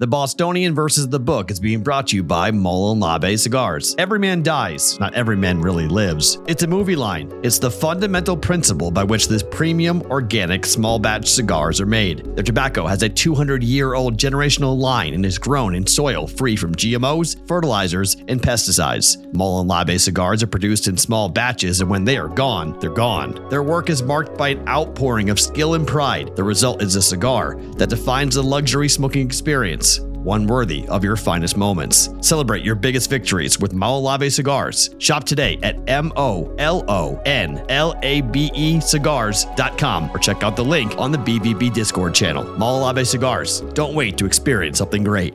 The Bostonian versus the Book is being brought to you by Labe Cigars. Every man dies, not every man really lives. It's a movie line. It's the fundamental principle by which this premium, organic, small batch cigars are made. Their tobacco has a 200 year old generational line and is grown in soil free from GMOs, fertilizers, and pesticides. Labe cigars are produced in small batches, and when they are gone, they're gone. Their work is marked by an outpouring of skill and pride. The result is a cigar that defines the luxury smoking experience one worthy of your finest moments. Celebrate your biggest victories with Molon Labe Cigars. Shop today at M O L O N L A B E cigars.com or check out the link on the BVB Discord channel. Molon Labe Cigars. Don't wait to experience something great.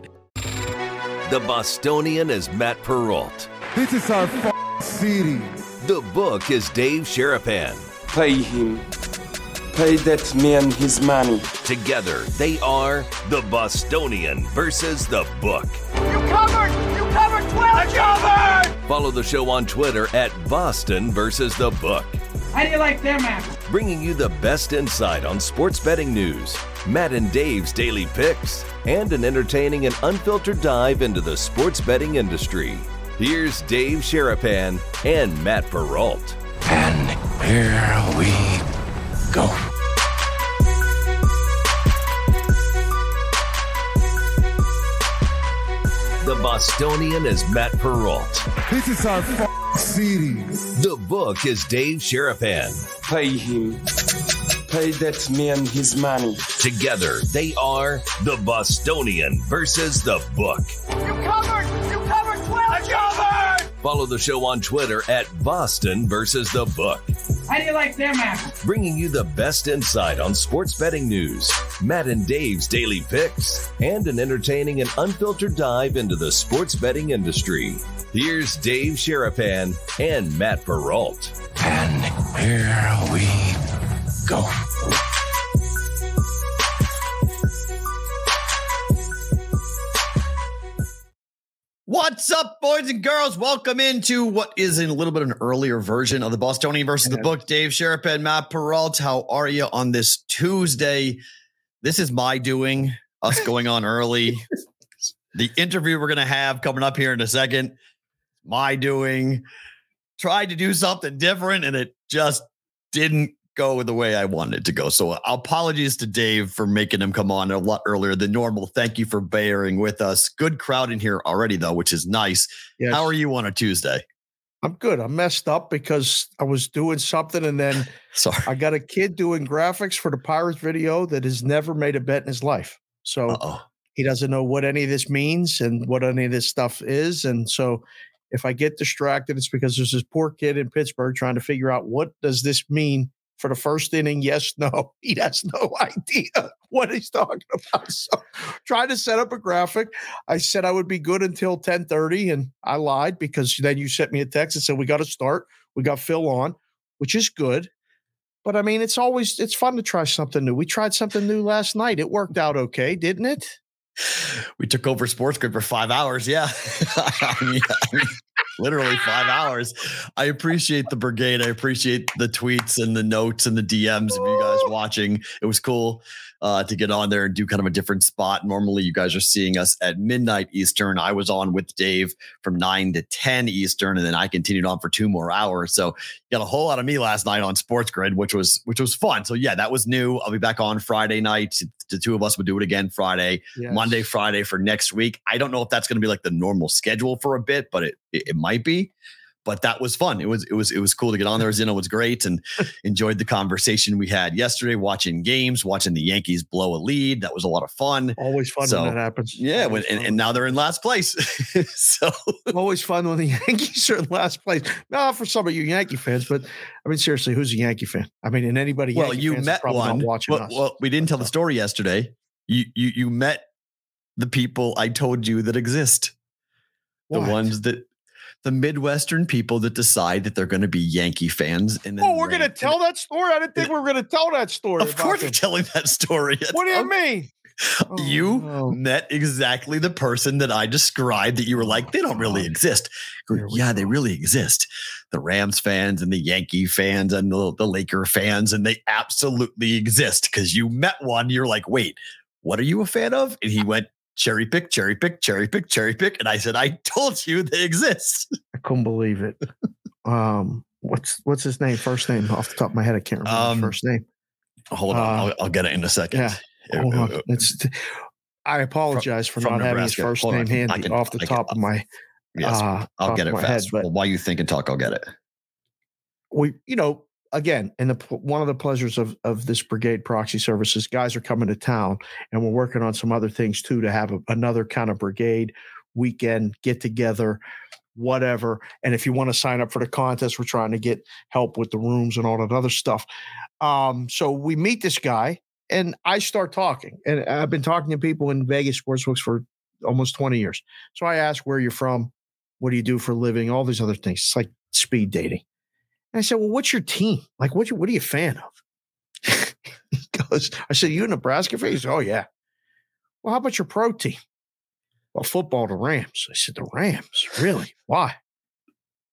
The Bostonian is Matt Perrault. This is our f- city. The book is Dave Sharapan. Pay him. Pay that man his money. Together, they are the Bostonian versus the book. You covered! You covered 12! I covered! Follow the show on Twitter at Boston versus the book. How do you like them apples? Bringing you the best insight on sports betting news, Matt and Dave's daily picks, and an entertaining and unfiltered dive into the sports betting industry. Here's Dave Sharapan and Matt Perrault. And here we go. The Bostonian is Matt Perrault. This is our f- city. The book is Dave Sharapan. Pay him. Pay that man his money. Together, they are the Bostonian versus the book. You covered! You covered 12! I covered! Follow the show on Twitter at Boston versus the book. How do you like them apples? Bringing you the best insight on sports betting news, Matt and Dave's daily picks, and an entertaining and unfiltered dive into the sports betting industry. Here's Dave Sharapan and Matt Perrault. And here we go. What's up, boys and girls? Welcome into what is in a little bit of an earlier version of the Bostonian versus the book. Dave Sharapan, Matt Perrault, how are you on this Tuesday? This is my doing, us going on early. the interview we're going to have coming up here in a second, my doing. Tried to do something different and it just didn't go the way I wanted it to go. So apologies to Dave for making him come on a lot earlier than normal. Thank you for bearing with us. Good crowd in here already, though, which is nice. Yes. How are you on a Tuesday? I'm good. I'm messed up because I was doing something and then Sorry. I got a kid doing graphics for the Pirates video that has never made a bet in his life. So Uh-oh. he doesn't know what any of this means and what any of this stuff is. And so if I get distracted, it's because there's this poor kid in Pittsburgh trying to figure out what does this mean for the first inning? Yes, no. He has no idea what he's talking about. So trying to set up a graphic. I said I would be good until 1030 and I lied because then you sent me a text and said we got to start. We got Phil on, which is good. But I mean, it's always it's fun to try something new. We tried something new last night. It worked out okay, didn't it? We took over Sports Grid for five hours. Yeah. I mean, I mean, literally five hours. I appreciate the brigade. I appreciate the tweets and the notes and the DMs of you guys watching. It was cool uh, to get on there and do kind of a different spot. Normally, you guys are seeing us at midnight Eastern. I was on with Dave from nine to 10 Eastern, and then I continued on for two more hours. So you got a whole lot of me last night on Sports Grid, which was which was fun. So yeah, that was new. I'll be back on Friday night. The two of us would do it again Friday, Yes. Monday, Friday for next week. I don't know if that's going to be like the normal schedule for a bit, but it it, it might be. But that was fun. It was it was it was cool to get on there. Zeno was great and enjoyed the conversation we had yesterday, watching games, watching the Yankees blow a lead. That was a lot of fun. Always fun So, when that happens. Yeah, when, and, and now they're in last place. so always fun when the Yankees are in last place. No, for some of you Yankee fans, but I mean, seriously, who's a Yankee fan? I mean, and anybody. well, Yankee you met one. watching Well, us. well, we didn't tell the story yesterday. You you you met the people I told you that exist. The ones that the Midwestern people that decide that they're going to be Yankee fans. And then Oh, we're gonna tell that story. I didn't think we were gonna tell that story. Of course, we're telling that story. What do you mean? Oh, you Oh, no. met exactly the person that I described that you were like, they don't really exist. Go, yeah, they really exist. The Rams fans and the Yankee fans and the, the Laker fans, and they absolutely exist because you met one. You're like, wait, what are you a fan of? And he went, cherry pick, cherry pick, cherry pick, cherry pick. And I said, I told you they exist. I couldn't believe it. Um, what's what's his name? First name off the top of my head, I can't remember Um, his first name. Hold on. Uh, I'll, I'll get it in a second. yeah. Hold on. uh, It's, I apologize for from not having his first Hold name on. handy can- off the can- top of my yes, uh, I'll get it fast. head. But well, while you think and talk, I'll get it. we, you know, again, and the one of the pleasures of of this brigade proxy services, guys are coming to town, and we're working on some other things too to have a, another kind of brigade weekend get together, whatever. And if you want to sign up for the contest, we're trying to get help with the rooms and all that other stuff. Um, so we meet this guy, and I start talking, and I've been talking to people in Vegas sportsbooks for almost twenty years. So I ask where you're from, what do you do for a living, all these other things. It's like speed dating. And I said, Well, what's your team? Like, what, you, what are you a fan of? he goes, I said, You a Nebraska fan? He said, Oh, yeah. Well, how about your pro team? Well, football, the Rams. I said, The Rams? Really? Why?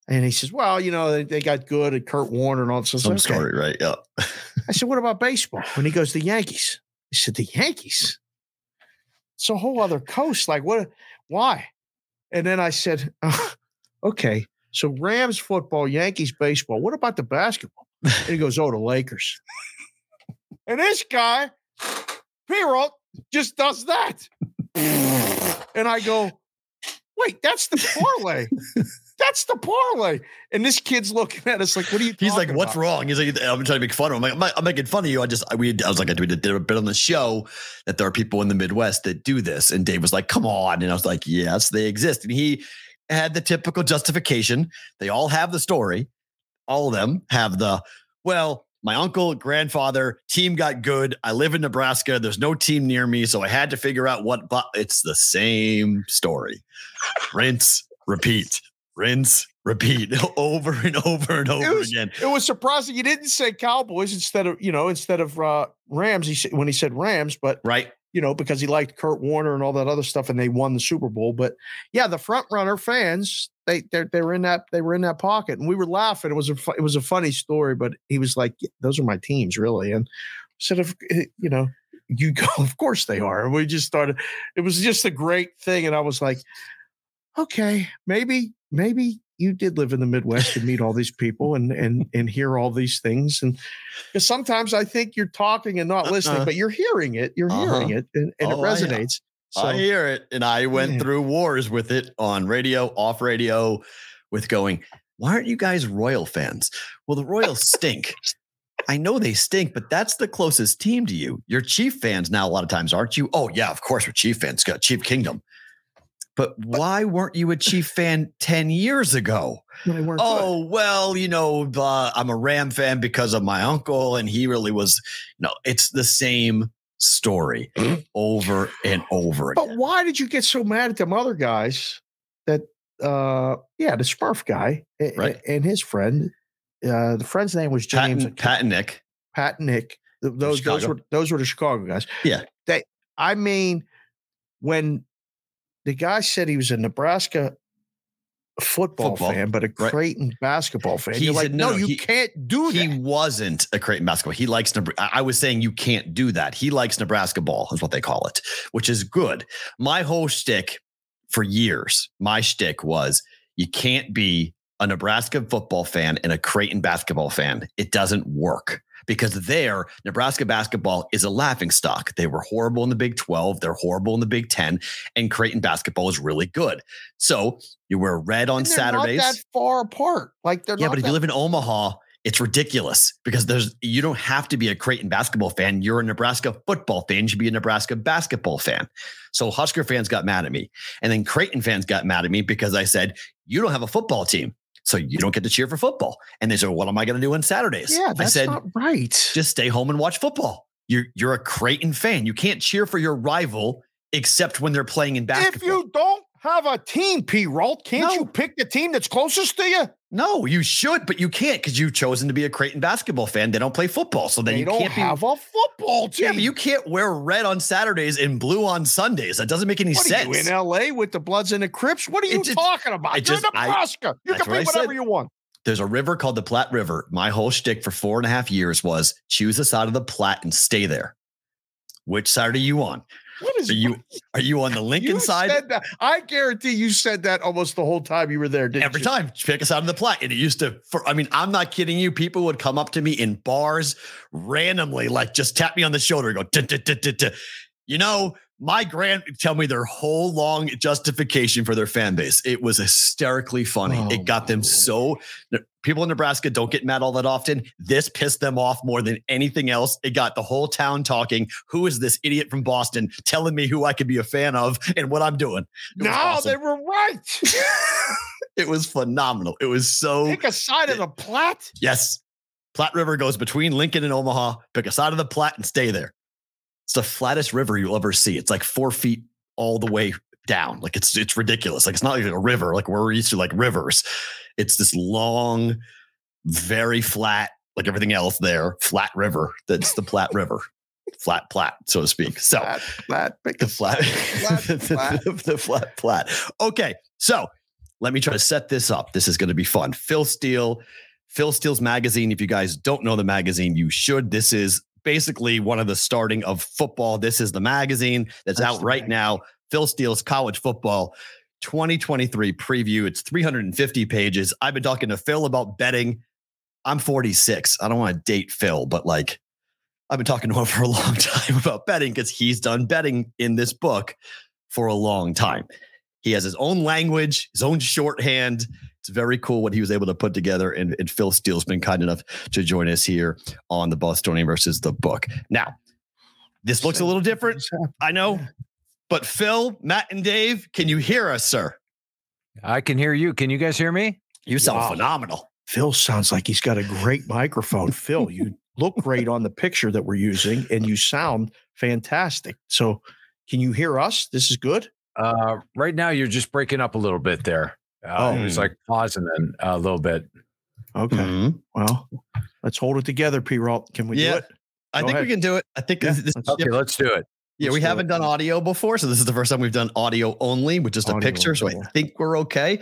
And he says, Well, you know, they, they got good at Kurt Warner and all this. Said, Some "Okay." story, right? Yeah. I said, What about baseball? When he goes, The Yankees. I said, The Yankees? It's a whole other coast. Like, what? Why? And then I said, "Oh, Okay. So Rams football, Yankees baseball. What about the basketball? And he goes, Oh, the Lakers. and this guy, P-Roll, just does that. and I go, Wait, that's the parlay. that's the parlay. And this kid's looking at us like, What are you He's like, talking "What's about?" wrong?" He's like, "I'm trying to make fun of him." I'm, like, I'm making fun of you. I just, I, we, I was like, I did a bit on the show that there are people in the Midwest that do this, and Dave was like, "Come on," and I was like, "Yes, they exist." And he had the typical justification. They all have the story. All of them have the well. My uncle, grandfather, team got good. I live in Nebraska. There's no team near me, so I had to figure out what. But it's the same story. Rinse, repeat. Rinse, repeat over and over and over was- again. It was surprising you didn't say Cowboys instead of you know instead of uh, Rams. He said when he said Rams, but Right. You know because he liked Kurt Warner and all that other stuff, and they won the Super Bowl. But yeah, the front runner fans they they they were in that they were in that pocket, and we were laughing. It was a it was a funny story, but he was like, "Those are my teams, really." And instead of eh, you know. You go, of course they are. And we just started, it was just a great thing. And I was like, okay, maybe, maybe you did live in the Midwest and meet all these people and and and hear all these things. And because sometimes I think you're talking and not listening, Uh-uh. but you're hearing it, you're hearing Uh-huh. it, and, and Oh, it I- resonates. So I hear it. And I went Yeah. through wars with it on radio, off radio, with going, why aren't you guys Royal fans? Well, the Royals stink. I know they stink, but that's the closest team to you. You're Chief fans now, a lot of times, aren't you? Oh, yeah, of course, we're Chief fans, got Chief Kingdom. But why weren't you a Chief fan 10 years ago? Oh, well, you know, uh, I'm a Ram fan because of my uncle, and he really was. No, it's the same story over and over again. But why did you get so mad at them other guys that uh yeah, the Smurf guy Right. and his friend. Uh the friend's name was James Pat and Nick. Pat and Nick. Those those were those were the Chicago guys. Yeah. They I mean when the guy said he was a Nebraska football, Football, fan, but a right. Creighton basketball fan. He You're like, said, no, no, no, you he- can't do that. He wasn't a Creighton basketball. He likes Nebraska. I was saying you can't do that. He likes Nebraska ball, is what they call it, which is good. My whole shtick for years, my shtick was you can't be a Nebraska football fan and a Creighton basketball fan. It doesn't work because there, Nebraska basketball is a laughing stock. They were horrible in the Big 12, they're horrible in the Big 10, and Creighton basketball is really good. So you wear red on Saturdays. Not that far apart. Like they're Yeah, but if you live in Omaha, it's ridiculous because there's you don't have to be a Creighton basketball fan. You're a Nebraska football fan. You should be a Nebraska basketball fan. So Husker fans got mad at me. And then Creighton fans got mad at me because I said, You don't have a football team. So you don't get to cheer for football. And they said, What am I going to do on Saturdays? yeah, I said, not right. just stay home and watch football. You're you're a Creighton fan. You can't cheer for your rival except when they're playing in basketball. if you don't have a team, P. Rolt, can't No. you pick the team that's closest to you? No, you should, but you can't because you've chosen to be a Creighton basketball fan. They don't play football. So then They you don't can't be have a football team. Yeah, but you can't wear red on Saturdays and blue on Sundays. That doesn't make any What sense. in LA with the Bloods and the Crips? What are you it's- talking about? I You're just- I- Nebraska. you can be whatever you want. There's a river called the Platte River. My whole shtick for four and a half years was choose a side of the Platte and stay there. Which side are you on? What is Are you are you on the Lincoln you side? said that. I guarantee you said that almost the whole time you were there. Didn't Every you? time, pick us out of the plot. And it used to, for, I mean, I'm not kidding you. People would come up to me in bars randomly, like just tap me on the shoulder and go, you know, my grand tell me their whole long justification for their fan base. It was hysterically funny. Oh, it got them so people in Nebraska don't get mad all that often. This pissed them off more than anything else. It got the whole town talking. Who is this idiot from Boston telling me who I could be a fan of and what I'm doing? It No, awesome. they were right. it was phenomenal. It was so Pick a side of the Platte. yes. Platte River goes between Lincoln and Omaha. Pick a side of the Platte and stay there. It's the flattest river you'll ever see. It's like four feet all the way down. Like it's it's ridiculous. Like it's not even a river. Like we're used to like rivers. It's this long, very flat, like everything else there, flat river. That's the Platte River, flat Platte, so to speak. So flat, pick the flat, Flat, the, flat. the- the flat, flat. Okay, so let me try to set this up. This is going to be fun. Phil Steele, Phil Steele's magazine. If you guys don't know the magazine, you should. This is basically one of the starting of football. This is the magazine that's, out right now. Phil Steele's college football 2023 preview. It's 350 pages. I've been talking to Phil about betting. I'm 46. I don't want to date Phil, but like I've been talking to him for a long time about betting because he's done betting in this book for a long time. He has his own language, his own shorthand. It's very cool what he was able to put together. And, and Phil Steele's been kind enough to join us here on the Bostonian versus the book. Now, this looks a little different. I know. But Phil, Matt, and Dave, can you hear us, sir? I can hear you. Can you guys hear me? You sound Wow. phenomenal. Phil sounds like he's got a great microphone. Phil, you look great on the picture that we're using, and you sound fantastic. So, can you hear us? This is good. Uh, right now, you're just breaking up a little bit there. Uh, It was Oh. like pausing in a little bit. Okay. Mhm. Well, let's hold it together, P. Rolt. Can we Yeah. do it? I think ahead. we can do it. I think Yeah, this, this let's- Okay, let's do it. Yeah, Let's we do haven't it. done audio before, so this is the first time we've done audio only with just a Audio picture. So I think we're okay.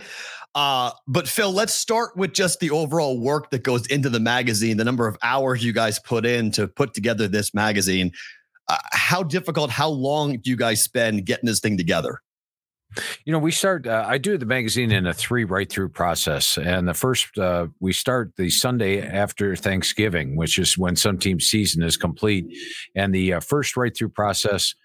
Uh, but Phil, let's start with just the overall work that goes into the magazine, the number of hours you guys put in to put together this magazine. Uh, how difficult, how long do you guys spend getting this thing together? You know, we start. Uh, I do the magazine in a three right through process, and the first uh, we start the Sunday after Thanksgiving, which is when some team season is complete, and the uh, first right through process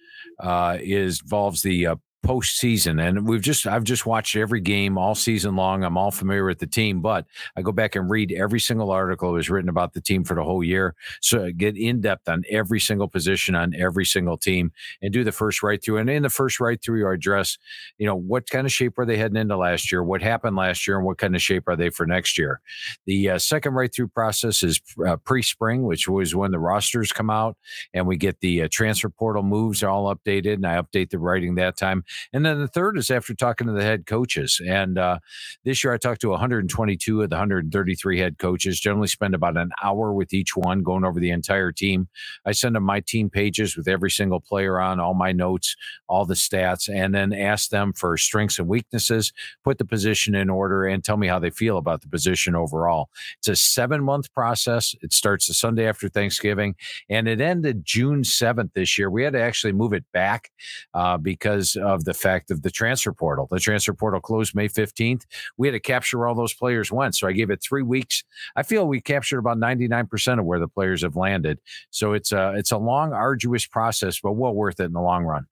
uh, is involves the uh, postseason. And we've just I've just watched every game all season long. I'm all familiar with the team, but I go back and read every single article that was written about the team for the whole year, so I get in depth on every single position on every single team, and do the first right through. And in the first right through, I address you know, what kind of shape are they heading into last year? What happened last year, and what kind of shape are they for next year? The uh, second right through process is uh, pre spring, which was when the rosters come out and we get the uh, transfer portal moves all updated, and I update the writing that time. And then the third is after talking to the head coaches. And uh, this year I talked to 122 of the 133 head coaches, generally spend about an hour with each one going over the entire team. I send them my team pages with every single player on, all my notes, all the stats, and then ask them for strengths and weaknesses, put the position in order, and tell me how they feel about the position overall. It's a seven month process. It starts the Sunday after Thanksgiving, and it ended June 7th this year. We had to actually move it back uh, because of the fact of the transfer portal. The transfer portal closed May 15th. We had to capture all those players went. So I gave it three weeks. I feel we captured about 99% of where the players have landed. So it's a, it's a long, arduous process, but well worth it in the long run.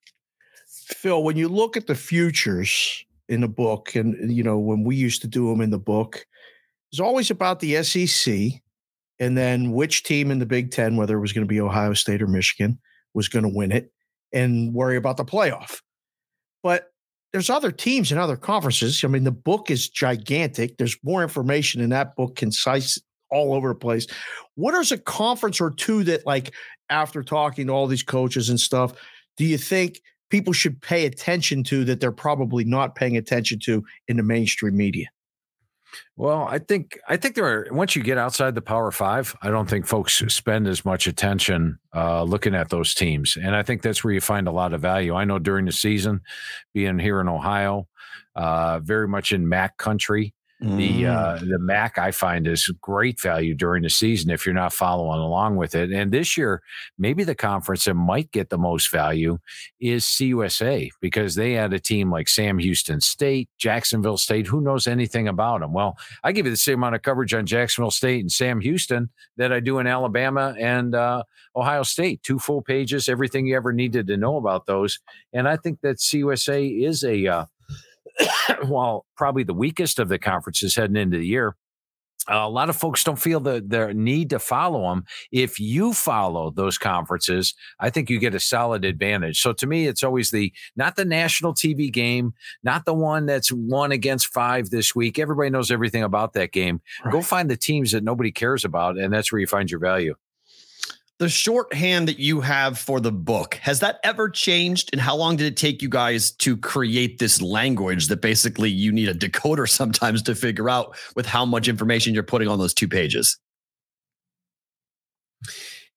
Phil, when you look at the futures in the book, and you know when we used to do them in the book, it's always about the SEC, and then which team in the Big Ten, whether it was going to be Ohio State or Michigan, was going to win it, and worry about the playoff. But there's other teams in other conferences. I mean, the book is gigantic. There's more information in that book, concise all over the place. What is a conference or two that, like, after talking to all these coaches and stuff, do you think people should pay attention to that they're probably not paying attention to in the mainstream media? Well, I think I think there are once you get outside the Power Five, I don't think folks spend as much attention uh, looking at those teams, and I think that's where you find a lot of value. I know during the season, being here in Ohio, uh, very much in MAC country, The uh, the MAC I find is great value during the season if you're not following along with it. And this year, maybe the conference that might get the most value is CUSA because they had a team like Sam Houston State, Jacksonville State. Who knows anything about them? Well, I give you the same amount of coverage on Jacksonville State and Sam Houston that I do in Alabama and uh, Ohio State. Two full pages, everything you ever needed to know about those. And I think that CUSA is a uh, while probably the weakest of the conferences heading into the year, uh, a lot of folks don't feel the their need to follow them. If you follow those conferences, I think you get a solid advantage. So to me, it's always the not the national TV game, not the one that's one against five this week. Everybody knows everything about that game. Right. Go find the teams that nobody cares about, and that's where you find your value the shorthand that you have for the book has that ever changed? And how long did it take you guys to create this language that basically you need a decoder sometimes to figure out with how much information you're putting on those two pages?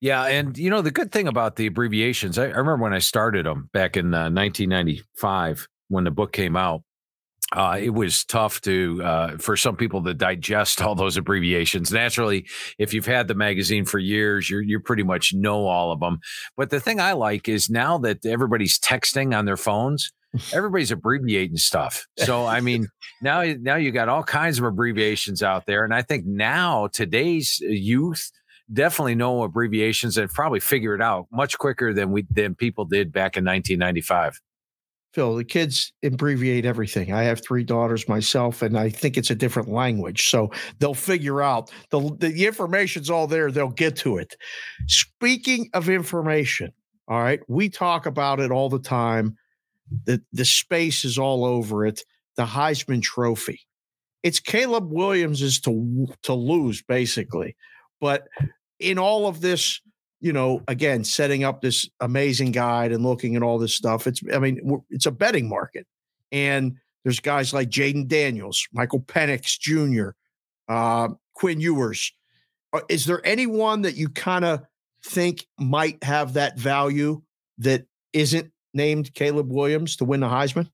Yeah and you know the good thing about the abbreviations i, I remember when i started them back in uh, 1995 when the book came out uh, it was tough to uh, for some people to digest all those abbreviations. Naturally, if you've had the magazine for years, you you pretty much know all of them. But the thing I like is now that everybody's texting on their phones, everybody's abbreviating stuff. So I mean, now now you got all kinds of abbreviations out there, and I think now today's youth definitely know abbreviations and probably figure it out much quicker than we than people did back in 1995. Phil, the kids abbreviate everything. I have three daughters myself, and I think it's a different language. So they'll figure out the, the information's all there. They'll get to it. Speaking of information, all right, we talk about it all the time. The, the space is all over it. The Heisman Trophy. It's Caleb Williams' is to, to lose, basically. But in all of this you know, again, setting up this amazing guide and looking at all this stuff. It's, I mean, it's a betting market. And there's guys like Jayden Daniels, Michael Penix Jr., uh, Quinn Ewers. Uh, is there anyone that you kind of think might have that value that isn't named Caleb Williams to win the Heisman?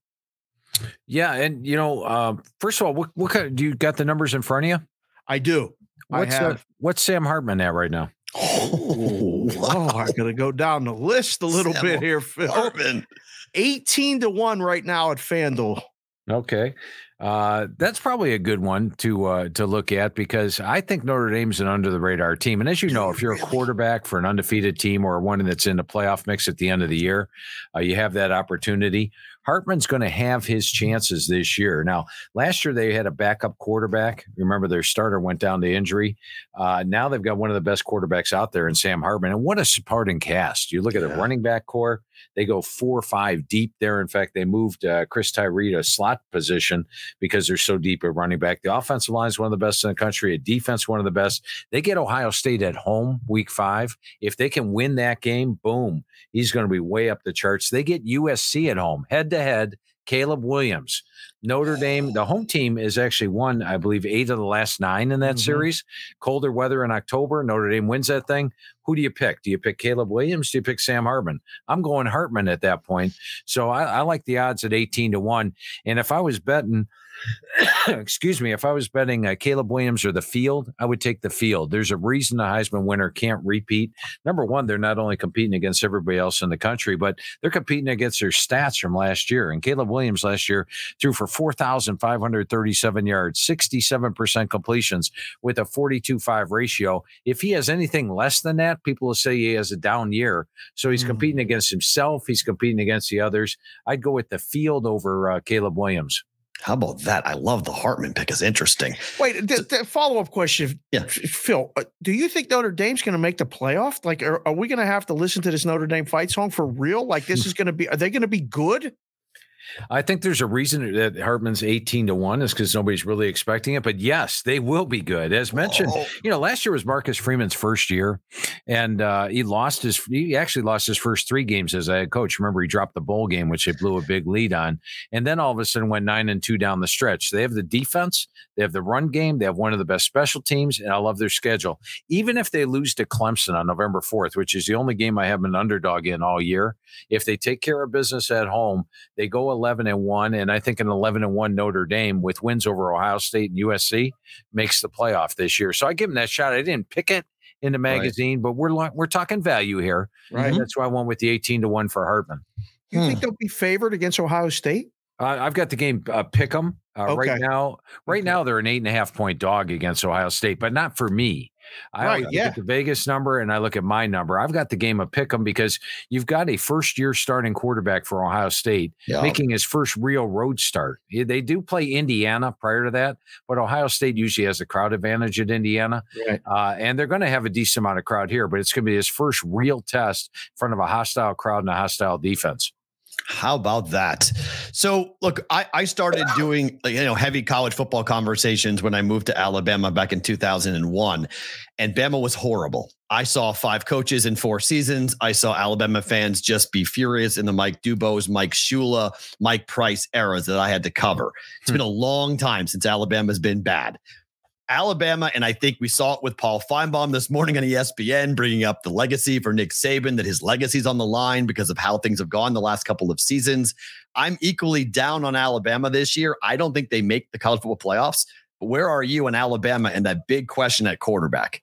Yeah, and you know, uh, first of all, what, what kind of, do you got the numbers in front of you? I do. What's I have, uh, what's Sam Hartman at right now? Oh, wow. oh, I gotta go down the list a little Sam bit here, Phil. Hartman. 18 to 1 right now at FanDuel. Okay. Uh, that's probably a good one to uh, to look at because I think Notre Dame's an under the radar team. And as you know, if you're a quarterback for an undefeated team or one that's in the playoff mix at the end of the year, uh, you have that opportunity. Hartman's going to have his chances this year. Now, last year they had a backup quarterback. Remember, their starter went down to injury. Uh, now they've got one of the best quarterbacks out there in Sam Hartman. And what a supporting cast. You look at yeah. the running back corps, they go four or five deep there. In fact, they moved uh, Chris Tyree to slot position because they're so deep at running back. The offensive line is one of the best in the country, a defense, one of the best. They get Ohio State at home week five. If they can win that game, boom, he's going to be way up the charts. They get USC at home, head to head. Caleb Williams. Notre Dame, the home team is actually won, I believe, eight of the last nine in that mm-hmm. series. Colder weather in October. Notre Dame wins that thing. Who do you pick? Do you pick Caleb Williams? Do you pick Sam Hartman? I'm going Hartman at that point. So I, I like the odds at 18 to 1. And if I was betting, excuse me, if I was betting uh, Caleb Williams or the field, I would take the field. There's a reason the Heisman winner can't repeat. Number one, they're not only competing against everybody else in the country, but they're competing against their stats from last year. And Caleb Williams last year threw for 4,537 yards, 67% completions with a 42 5 ratio. If he has anything less than that, people will say he has a down year. So he's mm. competing against himself, he's competing against the others. I'd go with the field over uh, Caleb Williams. How about that? I love the Hartman pick. Is interesting. Wait, the, the follow up question, yeah. Phil. Uh, do you think Notre Dame's going to make the playoff? Like, are, are we going to have to listen to this Notre Dame fight song for real? Like, this is going to be? Are they going to be good? I think there's a reason that Hartman's 18 to 1 is because nobody's really expecting it. But yes, they will be good. As mentioned, oh. you know, last year was Marcus Freeman's first year, and uh, he lost his, he actually lost his first three games as a head coach. Remember, he dropped the bowl game, which they blew a big lead on. And then all of a sudden went nine and two down the stretch. They have the defense, they have the run game, they have one of the best special teams, and I love their schedule. Even if they lose to Clemson on November 4th, which is the only game I have an underdog in all year, if they take care of business at home, they go 11 and 1 and I think an 11 and 1 Notre Dame with wins over Ohio State and USC makes the playoff this year. So I give them that shot. I didn't pick it in the magazine, right. but we're we're talking value here. Right. And that's why I went with the 18 to 1 for Hartman. You hmm. think they'll be favored against Ohio State? Uh, I've got the game uh, pick them uh, okay. right now. Right okay. now, they're an eight and a half point dog against Ohio State, but not for me. I right, look yeah. at the Vegas number and I look at my number. I've got the game of pick 'em because you've got a first year starting quarterback for Ohio State yeah. making his first real road start. They do play Indiana prior to that, but Ohio State usually has a crowd advantage at Indiana. Right. Uh, and they're going to have a decent amount of crowd here, but it's going to be his first real test in front of a hostile crowd and a hostile defense. How about that? So, look, I, I started doing you know heavy college football conversations when I moved to Alabama back in 2001, and Bama was horrible. I saw five coaches in four seasons. I saw Alabama fans just be furious in the Mike Dubose, Mike Shula, Mike Price eras that I had to cover. It's hmm. been a long time since Alabama's been bad. Alabama, and I think we saw it with Paul Finebaum this morning on ESPN, bringing up the legacy for Nick Saban, that his legacy's on the line because of how things have gone the last couple of seasons. I'm equally down on Alabama this year. I don't think they make the college football playoffs. But where are you in Alabama and that big question at quarterback?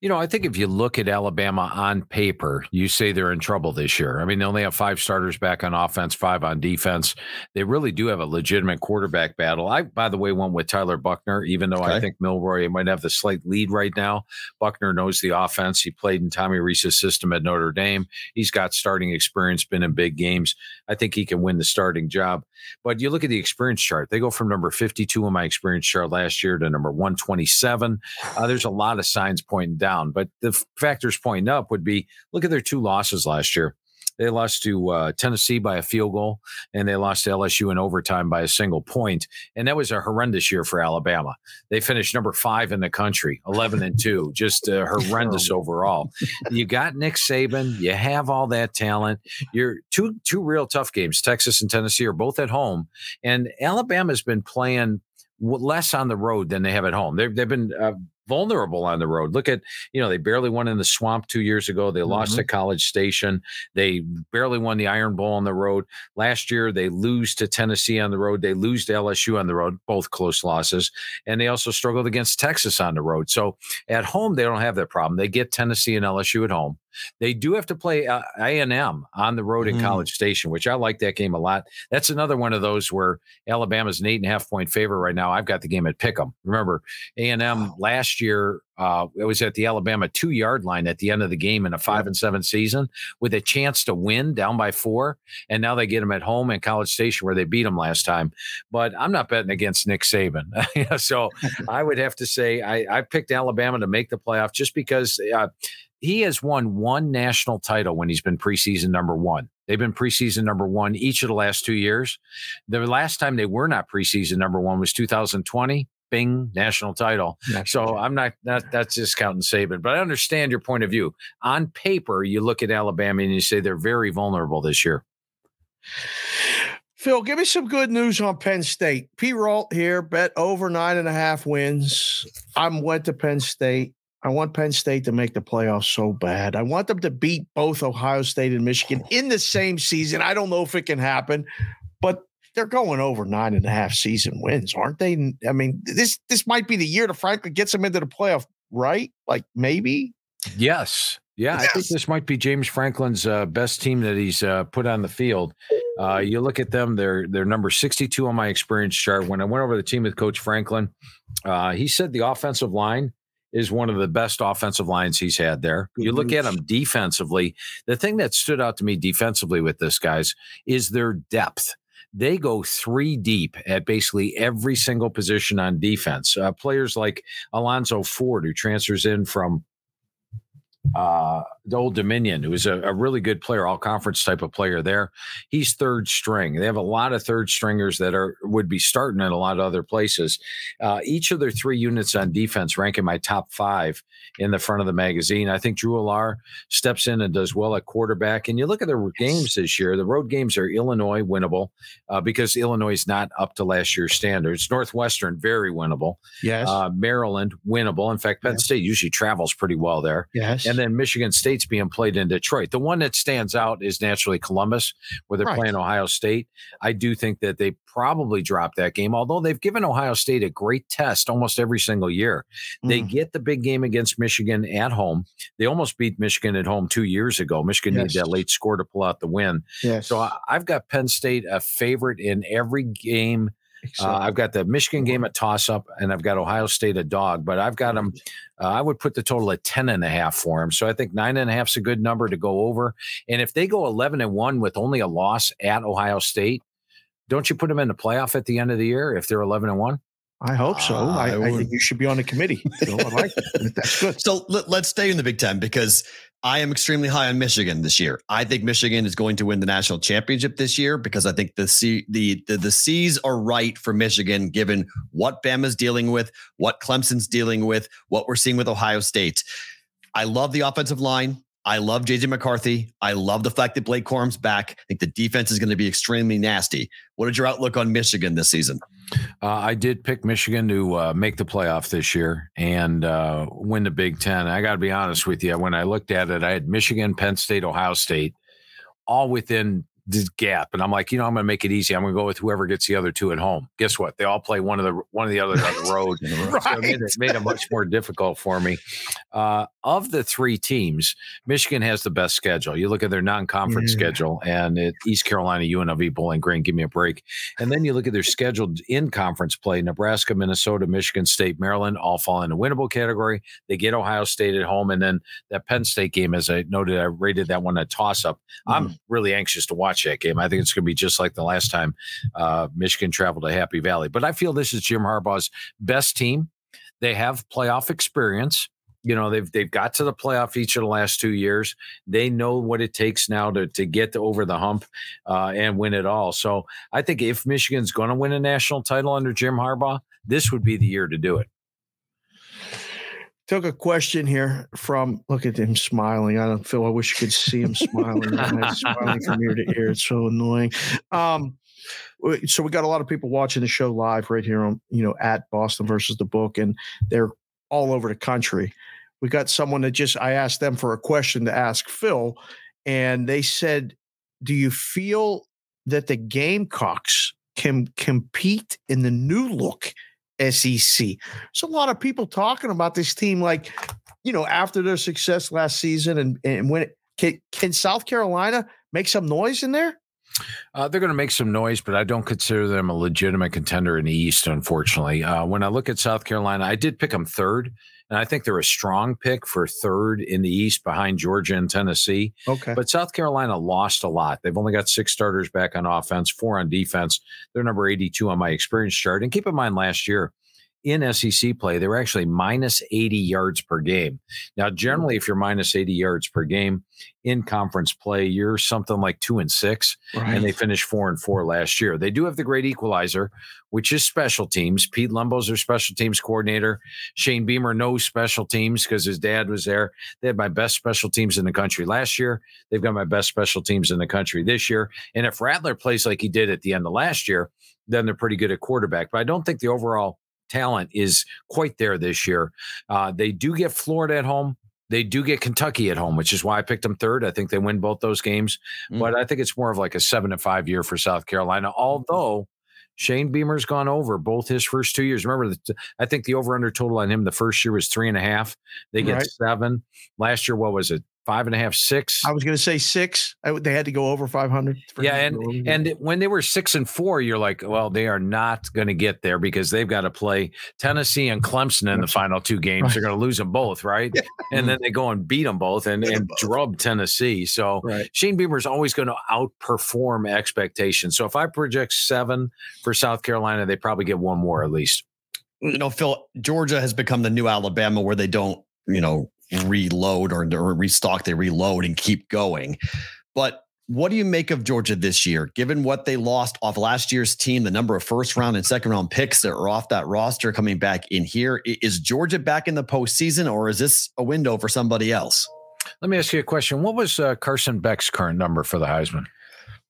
You know, I think if you look at Alabama on paper, you say they're in trouble this year. I mean, they only have five starters back on offense, five on defense. They really do have a legitimate quarterback battle. I, by the way, went with Tyler Buchner, even though okay. I think Milroe might have the slight lead right now. Buckner knows the offense. He played in Tommy Rees's system at Notre Dame. He's got starting experience, been in big games. I think he can win the starting job. But you look at the experience chart, they go from number 52 on my experience chart last year to number 127. Uh, there's a lot of signs pointing pointing down. But the factors pointing up would be look at their two losses last year. They lost to uh, Tennessee by a field goal, and they lost to LSU in overtime by a single point. And that was a horrendous year for Alabama. They finished number five in the country, eleven and two, just uh, horrendous overall. You got Nick Saban. You have all that talent. You're two two real tough games. Texas and Tennessee are both at home, and Alabama's been playing less on the road than they have at home. They've they've been uh, vulnerable on the road. Look at, you know, they barely won in the swamp two years ago. They mm-hmm. lost to College Station. They barely won the Iron Bowl on the road. Last year, they lose to Tennessee on the road. They lose to LSU on the road, both close losses. And they also struggled against Texas on the road. So at home, they don't have that problem. They get Tennessee and LSU at home. They do have to play uh, A and M on the road mm. in College Station, which I like that game a lot. That's another one of those where Alabama's an eight and a half point favorite right now. I've got the game at Pick'em. Remember, A and M last year uh, it was at the Alabama two yard line at the end of the game in a five and seven season with a chance to win down by four. And now they get them at home in College Station where they beat them last time. But I'm not betting against Nick Saban. so I would have to say I, I, picked Alabama to make the playoff just because uh, he has won one national title when he's been preseason number one. They've been preseason number one each of the last two years. The last time they were not preseason number one was 2020. Bing, national title. National so I'm not that that's discounting Saban, but I understand your point of view. On paper, you look at Alabama and you say they're very vulnerable this year. Phil, give me some good news on Penn State. P. Ralt here, bet over nine and a half wins. I'm went to Penn State. I want Penn State to make the playoffs so bad. I want them to beat both Ohio State and Michigan in the same season. I don't know if it can happen, but they're going over nine and a half season wins, aren't they? I mean, this this might be the year to frankly gets them into the playoff, right? Like maybe. Yes. Yeah. I think this might be James Franklin's uh, best team that he's uh, put on the field. Uh, you look at them; they're they're number sixty-two on my experience chart. When I went over the team with Coach Franklin, uh, he said the offensive line is one of the best offensive lines he's had there. You look at them defensively. The thing that stood out to me defensively with this guys is their depth. They go three deep at basically every single position on defense. Uh, players like Alonzo Ford, who transfers in from uh, Old Dominion, who is a, a, really good player, all conference type of player there. He's third string. They have a lot of third stringers that are would be starting at a lot of other places. Uh, each of their three units on defense rank in my top five in the front of the magazine. I think Drew Allar steps in and does well at quarterback. And you look at the games this year, the road games are Illinois winnable uh, because Illinois is not up to last year's standards. Northwestern, very winnable. Yes. Uh, Maryland, winnable. In fact, Penn State usually travels pretty well there. Yes. And then Michigan State Being played in Detroit. The one that stands out is naturally Columbus, where they're Right. playing Ohio State. I do think that they probably dropped that game, although they've given Ohio State a great test almost every single year. They Mm. get the big game against Michigan at home. They almost beat Michigan at home two years ago. Michigan Yes. needed that late score to pull out the win. yes. So I, I've got Penn State a favorite in every game. Uh, I've got the Michigan game a toss up, and I've got Ohio State a dog. But I've got them. Uh, I would put the total at ten and a half for them. So I think nine and a half is a good number to go over. And if they go eleven and one with only a loss at Ohio State, don't you put them in the playoff at the end of the year if they're eleven and one? I hope so. I I, I think you should be on the committee. Phil. I like it. That's good. So let, let's stay in the Big Ten because I am extremely high on Michigan this year. I think Michigan is going to win the national championship this year because I think the C, the, the the C's are right for Michigan given what Bama's dealing with, what Clemson's dealing with, what we're seeing with Ohio State. I love the offensive line. I love JJ McCarthy. I love the fact that Blake Corum's back. I think the defense is going to be extremely nasty. What is your outlook on Michigan this season? Uh, I did pick Michigan to uh, make the playoff this year and uh, win the Big Ten. I got to be honest with you. When I looked at it, I had Michigan, Penn State, Ohio State, all within this gap, and I'm like, you know, I'm going to make it easy. I'm going to go with whoever gets the other two at home. Guess what? They all play one of the one of the others on the road. So it made, it made it much more difficult for me. Uh, of the three teams, Michigan has the best schedule. You look at their non-conference Yeah. schedule, and it, East Carolina, UNLV, Bowling Green. Give me a break. And then you look at their scheduled in conference play Nebraska, Minnesota, Michigan State, Maryland, all fall in the winnable category. They get Ohio State at home. And then that Penn State game, as I noted, I rated that one a toss up. I'm really anxious to watch that game. I think it's going to be just like the last time uh, Michigan traveled to Happy Valley. But I feel this is Jim Harbaugh's best team. They have playoff experience. You know, they've they've got to the playoff each of the last two years. They know what it takes now to to get to over the hump uh, and win it all. So I think if Michigan's going to win a national title under Jim Harbaugh, this would be the year to do it. Took a question here from look at him smiling. I don't feel I wish you could see him smiling. smiling from ear to ear. It's so annoying. Um so we got a lot of people watching the show live right here on, you know, at Boston versus the book, and they're all over the country. We got someone that just I asked them for a question to ask Phil, and they said, Do you feel that the Gamecocks can compete in the new look SEC? There's a lot of people talking about this team, like, you know, after their success last season and, and when it, can, can South Carolina make some noise in there? Uh, they're going to make some noise, but I don't consider them a legitimate contender in the East, unfortunately. Uh, when I look at South Carolina, I did pick them third, and I think they're a strong pick for third in the East behind Georgia and Tennessee. Okay. But South Carolina lost a lot. They've only got six starters back on offense, four on defense. They're number 82 on my experience chart. And keep in mind, last year in SEC play, they were actually minus 80 yards per game. Now, generally, if you're minus 80 yards per game in conference play, you're something like two and six, and they finished four and four last year. They do have the great equalizer, which is special teams. Pete Lembo's their special teams coordinator. Shane Beamer knows special teams because his dad was there. They had my best special teams in the country last year. They've got my best special teams in the country this year. And if Rattler plays like he did at the end of last year, then they're pretty good at quarterback. But I don't think the overall talent is quite there this year. Uh, they do get Florida at home. They do get Kentucky at home, which is why I picked them third. I think they win both those games, Mm. but I think it's more of like a seven to five year for South Carolina. Although Shane Beamer's gone over both his first two years. Remember, the, I think the over under total on him the first year was three and a half. They get Right. seven last year. What was it? Five and a half, six. I was going to say six. I, they had to go over 500. for Yeah, him to go over. And when they were six and four, you're like, well, they are not going to get there because they've got to play Tennessee and Clemson in the final two games. They're going to lose them both, right? And then they go and beat them both and, and drub Tennessee. So right. Shane Beamer is always going to outperform expectations. So if I project seven for South Carolina, they probably get one more at least. you know, Phil, Georgia has become the new Alabama where they don't, you know, reload or, or restock, they reload and keep going. But what do you make of Georgia this year, given what they lost off last year's team, the number of first round and second round picks that are off that roster coming back in here? Is Georgia back in the postseason or is this a window for somebody else? Let me ask you a question. What was uh, Carson Beck's current number for the Heisman?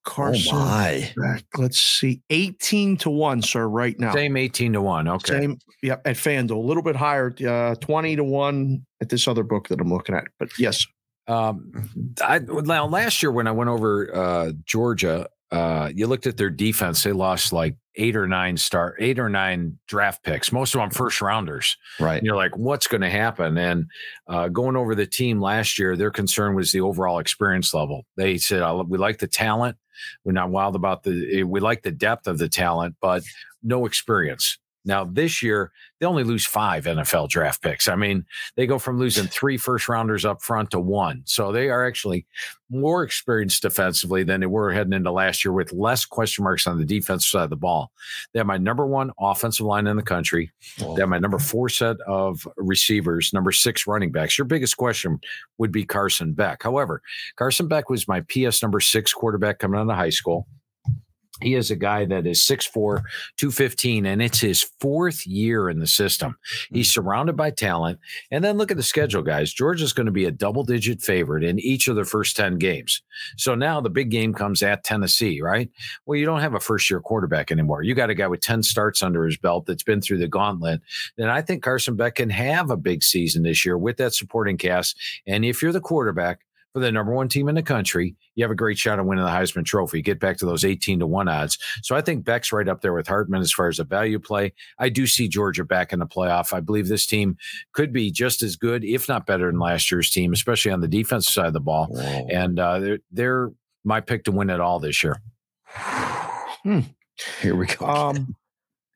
Carson. Oh my. Beck, let's see. 18 to 1, sir, right now. Same 18 to 1. Okay. Same. Yep. At FanDuel, a little bit higher, uh, 20 to 1 at this other book that I'm looking at. But yes, Um, I now last year when I went over uh, Georgia, uh, you looked at their defense. They lost like eight or nine star, eight or nine draft picks. Most of them first rounders. Right. And you're like, what's going to happen? And uh, going over the team last year, their concern was the overall experience level. They said we like the talent. We're not wild about the. Eh, we like the depth of the talent, but no experience. Now, this year, they only lose five NFL draft picks. I mean, they go from losing three first rounders up front to one. So they are actually more experienced defensively than they were heading into last year with less question marks on the defensive side of the ball. They have my number one offensive line in the country. They have my number four set of receivers, number six running backs. Your biggest question would be Carson Beck. However, Carson Beck was my PS number six quarterback coming out of high school. He is a guy that is 6'4, 215, and it's his fourth year in the system. He's mm. surrounded by talent. And then look at the schedule, guys. Georgia's going to be a double digit favorite in each of the first 10 games. So now the big game comes at Tennessee, right? Well, you don't have a first year quarterback anymore. You got a guy with 10 starts under his belt that's been through the gauntlet. Then I think Carson Beck can have a big season this year with that supporting cast. And if you're the quarterback, for the number one team in the country, you have a great shot of winning the Heisman Trophy. Get back to those 18 to 1 odds. So I think Beck's right up there with Hartman as far as a value play. I do see Georgia back in the playoff. I believe this team could be just as good, if not better, than last year's team, especially on the defensive side of the ball. Whoa. And uh, they're, they're my pick to win it all this year. Hmm. Here we go. Um,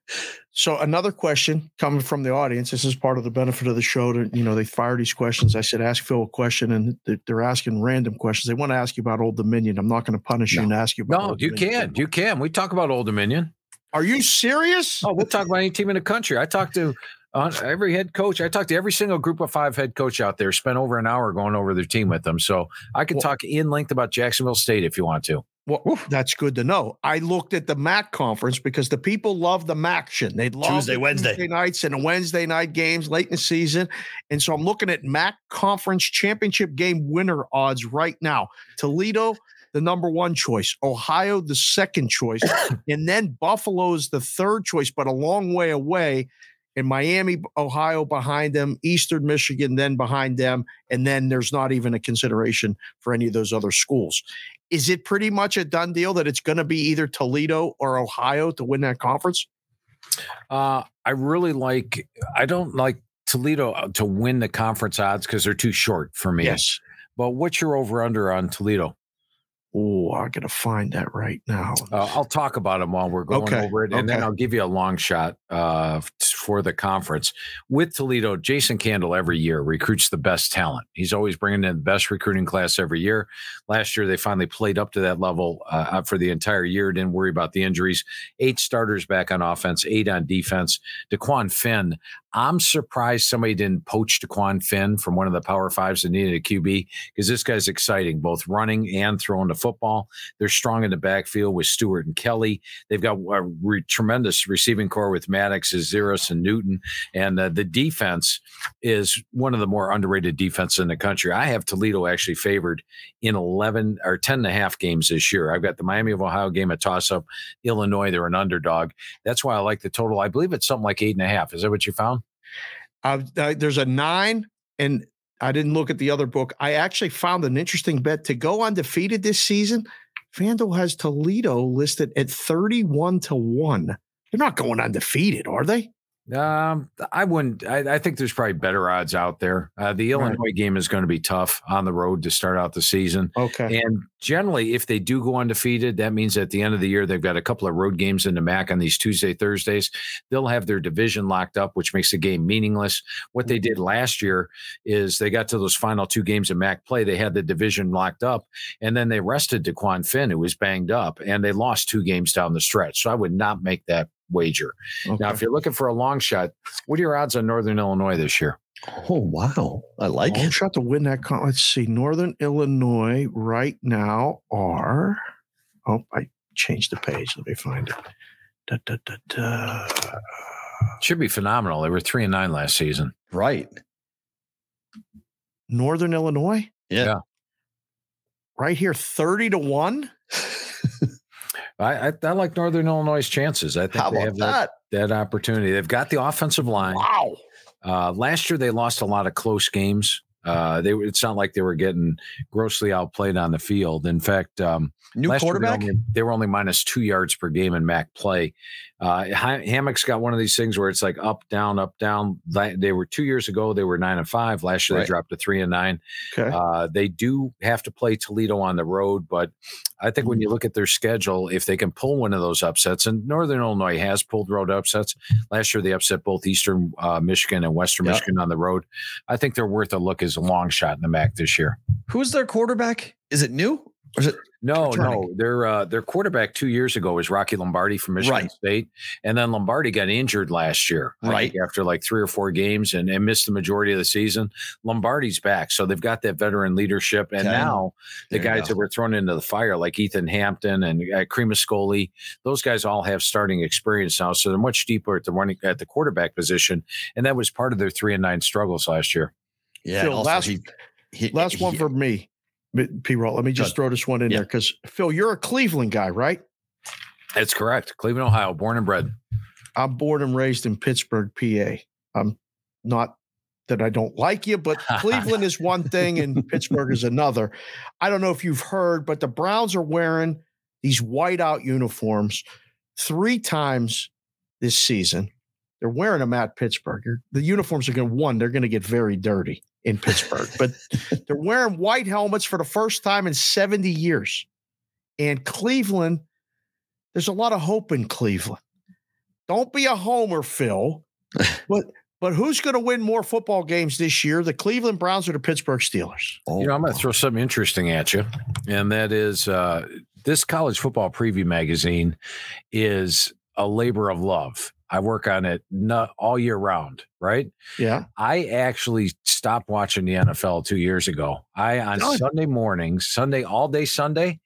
so another question coming from the audience. This is part of the benefit of the show. To you know, they fire these questions. I said, ask Phil a question, and they're asking random questions. They want to ask you about Old Dominion. I'm not going to punish no. you and ask you about. No, Old you Dominion. can. You can. We talk about Old Dominion. Are you serious? Oh, we'll talk about any team in the country. I talked to uh, every head coach. I talked to every single group of five head coach out there. Spent over an hour going over their team with them. So I could well, talk in length about Jacksonville State if you want to. Well, Oof. that's good to know. I looked at the MAC conference because the people love the MACtion. They love Tuesday, Wednesday Tuesday nights and Wednesday night games late in the season. And so I'm looking at MAC conference championship game winner odds right now. Toledo, the number one choice. Ohio, the second choice. and then Buffalo's the third choice, but a long way away and Miami, Ohio behind them, Eastern Michigan then behind them, and then there's not even a consideration for any of those other schools. Is it pretty much a done deal that it's going to be either Toledo or Ohio to win that conference? Uh, I really like. I don't like Toledo uh, to win the conference odds because they're too short for me. Yes. But what's your over under on Toledo? Oh, I gotta find that right now. Uh, I'll talk about them while we're going okay. over it, and okay. then I'll give you a long shot uh, for the conference with Toledo. Jason Candle every year recruits the best talent. He's always bringing in the best recruiting class every year. Last year they finally played up to that level uh, for the entire year. Didn't worry about the injuries. Eight starters back on offense, eight on defense. Dequan Finn. I'm surprised somebody didn't poach Dequan Finn from one of the Power Fives that needed a QB because this guy's exciting, both running and throwing the football. They're strong in the backfield with Stuart and Kelly. They've got a re- tremendous receiving corps with Maddox, Aziris, and Newton. And uh, the defense is one of the more underrated defenses in the country. I have Toledo actually favored in 11 or 10 and a half games this year. I've got the Miami of Ohio game a toss up. Illinois, they're an underdog. That's why I like the total. I believe it's something like eight and a half. Is that what you found? Uh, there's a nine, and I didn't look at the other book. I actually found an interesting bet to go undefeated this season. FanDuel has Toledo listed at 31 to 1. They're not going undefeated, are they? Um, I wouldn't. I, I, think there's probably better odds out there. Uh, the Illinois right. game is going to be tough on the road to start out the season. Okay. And generally, if they do go undefeated, that means at the end of the year they've got a couple of road games in the MAC on these Tuesday, Thursdays. They'll have their division locked up, which makes the game meaningless. What they did last year is they got to those final two games of MAC play. They had the division locked up, and then they rested Dequan Finn, who was banged up, and they lost two games down the stretch. So I would not make that wager. Okay. Now, if you're looking for a long shot, what are your odds on Northern Illinois this year? Oh wow, I like long it. shot to win that. Con- Let's see, Northern Illinois right now are. Oh, I changed the page. Let me find it. Da, da, da, da. Should be phenomenal. They were three and nine last season. Right. Northern Illinois. Yeah. yeah. Right here, thirty to one. I, I, I like Northern Illinois' chances. I think How they have that? that? that opportunity. They've got the offensive line. Wow. Uh, last year they lost a lot of close games. Uh, they it's not like they were getting grossly outplayed on the field. In fact, um, New year quarterback. They, only, they were only minus two yards per game in MAC play. Uh, Ha- Hammock's got one of these things where it's like up, down, up, down. They were two years ago. They were nine and five. Last year Right. they dropped to three and nine. Okay. Uh, they do have to play Toledo on the road, but I think when you look at their schedule, if they can pull one of those upsets, and Northern Illinois has pulled road upsets. Last year they upset both Eastern uh, Michigan and Western Yeah. Michigan on the road. I think they're worth a look as a long shot in the MAC this year. Who's their quarterback? Is it new or is it? No, Returning. no. Their uh, their quarterback two years ago was Rocky Lombardi from Michigan Right. State, and then Lombardi got injured last year, I Right. after like three or four games and, and missed the majority of the season. Lombardi's back, so they've got that veteran leadership, and Okay. now the There guys that were thrown into the fire, like Ethan Hampton and uh, Cremascoli, those guys all have starting experience now, so they're much deeper at the running at the quarterback position, and that was part of their three and nine struggles last year. Yeah. Phil, also last- he, he, Last one for me, P. Roll. Let me just Good. throw this one in Yeah. there because Phil, you're a Cleveland guy, right? That's correct. Cleveland, Ohio, born and bred. I'm born and raised in Pittsburgh, PA. I'm not that I don't like you, but Cleveland is one thing and Pittsburgh is another. I don't know if you've heard, but the Browns are wearing these whiteout uniforms three times this season. They're wearing them at Pittsburgh. The uniforms are going to one, they're going to get very dirty in Pittsburgh, but they're wearing white helmets for the first time in 70 years. And Cleveland, there's a lot of hope in Cleveland. Don't be a homer, Phil. but but who's going to win more football games this year, the Cleveland Browns or the Pittsburgh Steelers? Oh, You know, I'm going to throw something interesting at you, and that is uh, this college football preview magazine is a labor of love. I work on it not all year round, right? Yeah. I actually stopped watching the NFL two years ago. I on. Sunday mornings, Sunday all day Sunday,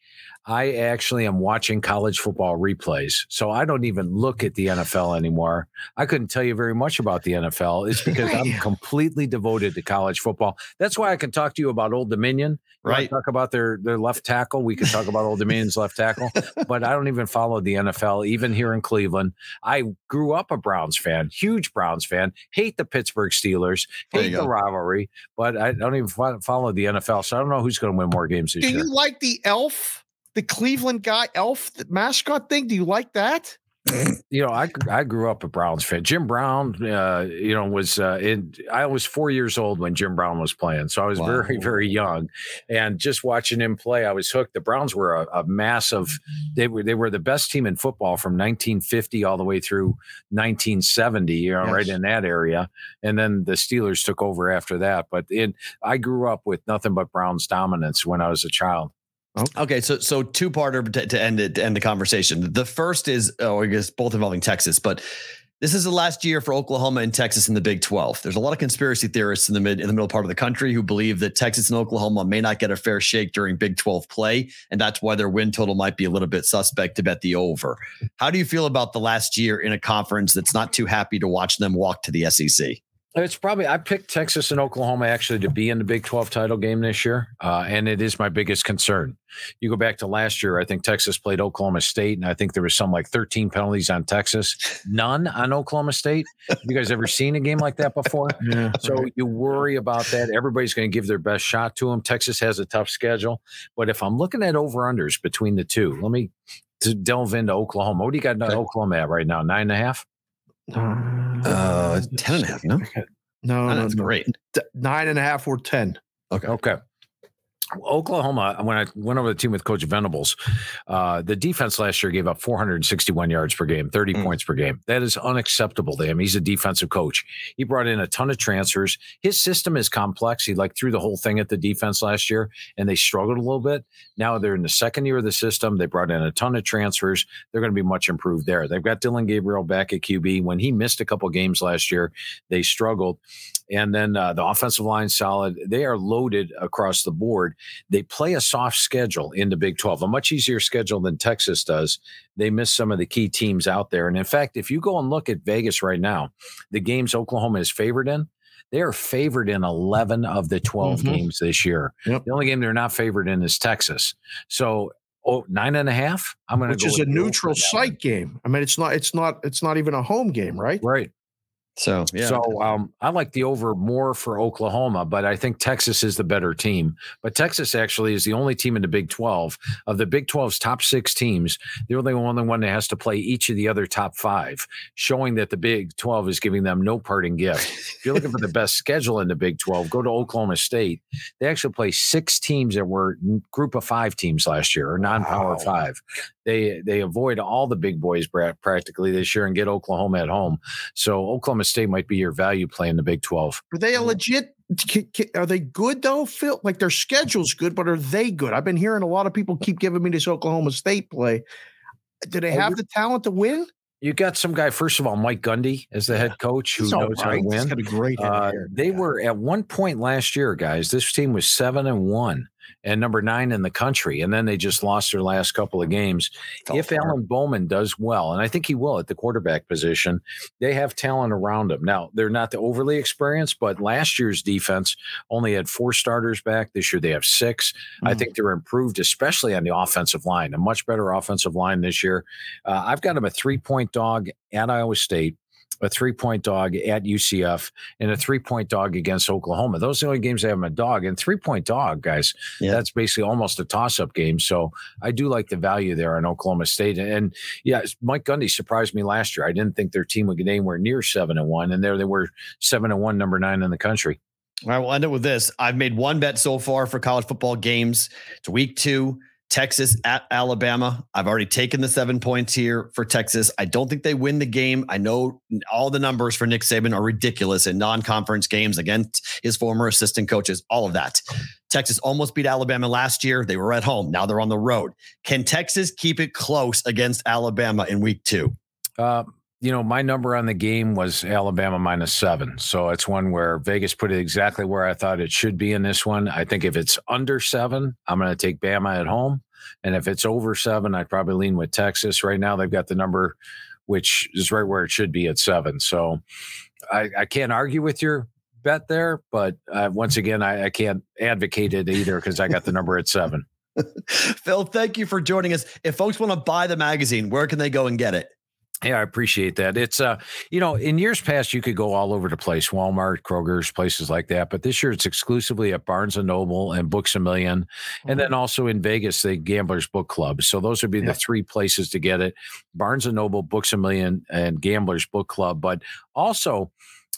I actually am watching college football replays. So I don't even look at the NFL anymore. I couldn't tell you very much about the NFL. It's because I'm completely devoted to college football. That's why I can talk to you about Old Dominion. You Right. Talk about their their left tackle. We can talk about Old Dominion's left tackle, but I don't even follow the NFL, even here in Cleveland. I grew up a Browns fan, huge Browns fan. Hate the Pittsburgh Steelers, hate the go. rivalry, but I don't even follow the NFL, so I don't know who's going to win more games this Do year. you like the elf, the Cleveland guy, elf mascot thing? Do you like that? you know, I I grew up a Browns fan. Jim Brown, uh, you know, was uh, in. I was four years old when Jim Brown was playing, so I was Wow. very very young, and just watching him play, I was hooked. The Browns were a, a massive. They were they were the best team in football from 1950 all the way through 1970. You know, right in that area, and then the Steelers took over after that. But in I grew up with nothing but Browns dominance when I was a child. Okay, so so two parter to, to end it to end the conversation. The first is, oh, I guess both involving Texas, but this is the last year for Oklahoma and Texas in the Big Twelve. There's a lot of conspiracy theorists in the mid in the middle part of the country who believe that Texas and Oklahoma may not get a fair shake during Big Twelve play, and that's why their win total might be a little bit suspect to bet the over. How do you feel about the last year in a conference that's not too happy to watch them walk to the SEC? It's probably I picked Texas and Oklahoma actually to be in the Big 12 title game this year, uh, and it is my biggest concern. You go back to last year, I think Texas played Oklahoma State, and I think there was some like 13 penalties on Texas, none on Oklahoma State. You guys ever seen a game like that before? Yeah. So you worry about that. Everybody's going to give their best shot to them. Texas has a tough schedule, but if I'm looking at over unders between the two, let me to delve into Oklahoma. What do you got in Okay. Oklahoma at right now? Nine and a half. Uh, 10 and no? No, no, that's no. great. T- Nine and a half or ten. Okay. Okay. Oklahoma, when I went over the team with Coach Venables, uh, the defense last year gave up 461 yards per game, 30 Mm. points per game. That is unacceptable to him. He's a defensive coach. He brought in a ton of transfers. His system is complex. He like threw the whole thing at the defense last year, and they struggled a little bit. Now they're in the second year of the system. They brought in a ton of transfers. They're going to be much improved there. They've got Dillon Gabriel back at QB. When he missed a couple games last year, they struggled. And then uh, the offensive line solid. They are loaded across the board. They play a soft schedule in the Big 12, a much easier schedule than Texas does. They miss some of the key teams out there. And in fact, if you go and look at Vegas right now, the games Oklahoma is favored in, they are favored in 11 of the 12 Mhm. games this year. Yep. The only game they're not favored in is Texas. So, oh, nine and a half. I'm going to Which go is a neutral on that one. site game. I mean, it's not. It's not. It's not even a home game, right? Right. So yeah. So um, I like the over more for Oklahoma, but I think Texas is the better team. But Texas actually is the only team in the Big 12 of the Big 12's top six teams. They're the only one that has to play each of the other top five, showing that the Big 12 is giving them no parting gift. if you're looking for the best schedule in the Big 12, go to Oklahoma State. They actually play six teams that were group of five teams last year or non-power wow. five. They they avoid all the big boys practically this year and get Oklahoma at home. So Oklahoma State might be your value play in the Big 12. Are they a legit? Are they good though, Phil? Like their schedule's good, but are they good? I've been hearing a lot of people keep giving me this Oklahoma State play. Do they have the talent to win? You got some guy, first of all, Mike Gundy as the head coach who knows right. how to win. He's got a great uh, they were at one point last year, guys. This team was seven and one and number nine in the country. And then they just lost their last couple of games. if Alan Bowman does well, and I think he will at the quarterback position, they have talent around him. Now, they're not the overly experienced, but last year's defense only had four starters back. This year they have 6 mm-hmm. I think they're improved, especially on the offensive line, a much better offensive line this year. Uh, I've got them a three point dog at Iowa State a three point dog at UCF, and a three point dog against Oklahoma. Those are the only games they have a dog. And three point dog, guys, yeah. that's basically almost a toss up game. So I do like the value there in Oklahoma State. And, and yeah, Mike Gundy surprised me last year. I didn't think their team would get anywhere near seven and one, and there they were seven and one, number nine in the country. All right, we'll end it with this. I've made one bet so far for college football games. It's week two. Texas at Alabama. I've already taken the seven points here for Texas. I don't think they win the game. I know all the numbers for Nick Saban are ridiculous in non conference games against his former assistant coaches, all of that. Texas almost beat Alabama last year. They were at home. Now they're on the road. Can Texas keep it close against Alabama in week two? Uh, you know, my number on the game was Alabama minus seven. So it's one where Vegas put it exactly where I thought it should be in this one. I think if it's under seven, I'm going to take Bama at home. And if it's over seven, I'd probably lean with Texas. Right now, they've got the number, which is right where it should be at seven. So I, I can't argue with your bet there. But uh, once again, I, I can't advocate it either because I got the number at seven. Phil, thank you for joining us. If folks want to buy the magazine, where can they go and get it? Yeah, I appreciate that. It's uh, you know, in years past you could go all over the place, Walmart, Kroger's, places like that. But this year it's exclusively at Barnes and Noble and Books a 1000000 mm-hmm. and then also in Vegas, the Gamblers Book Club. So those would be yeah. the three places to get it: Barnes and Noble, Books a 1000000 and Gamblers Book Club. But also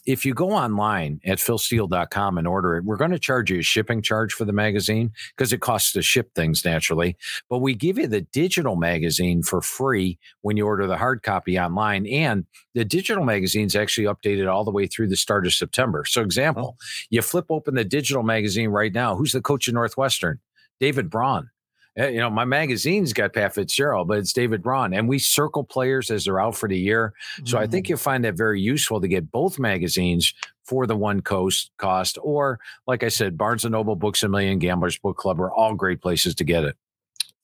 if you go online at philsteele.com and order it, we're going to charge you a shipping charge for the magazine because it costs to ship things naturally. But we give you the digital magazine for free when you order the hard copy online. And the digital magazine is actually updated all the way through the start of September. So, oh. example, oh. you flip open the digital magazine right now. Who's the coach of Northwestern? David Braun. Eh, you know, my magazine's got Pat Fitzgerald, but it's David Braun, and we circle players as they're out for the year. So mm. I think mm. you'll find that very useful to get both magazines for the one coast cost, or like I said, Barnes and Noble, Books a 1000000, Gamblers Book Club are all great places to get it.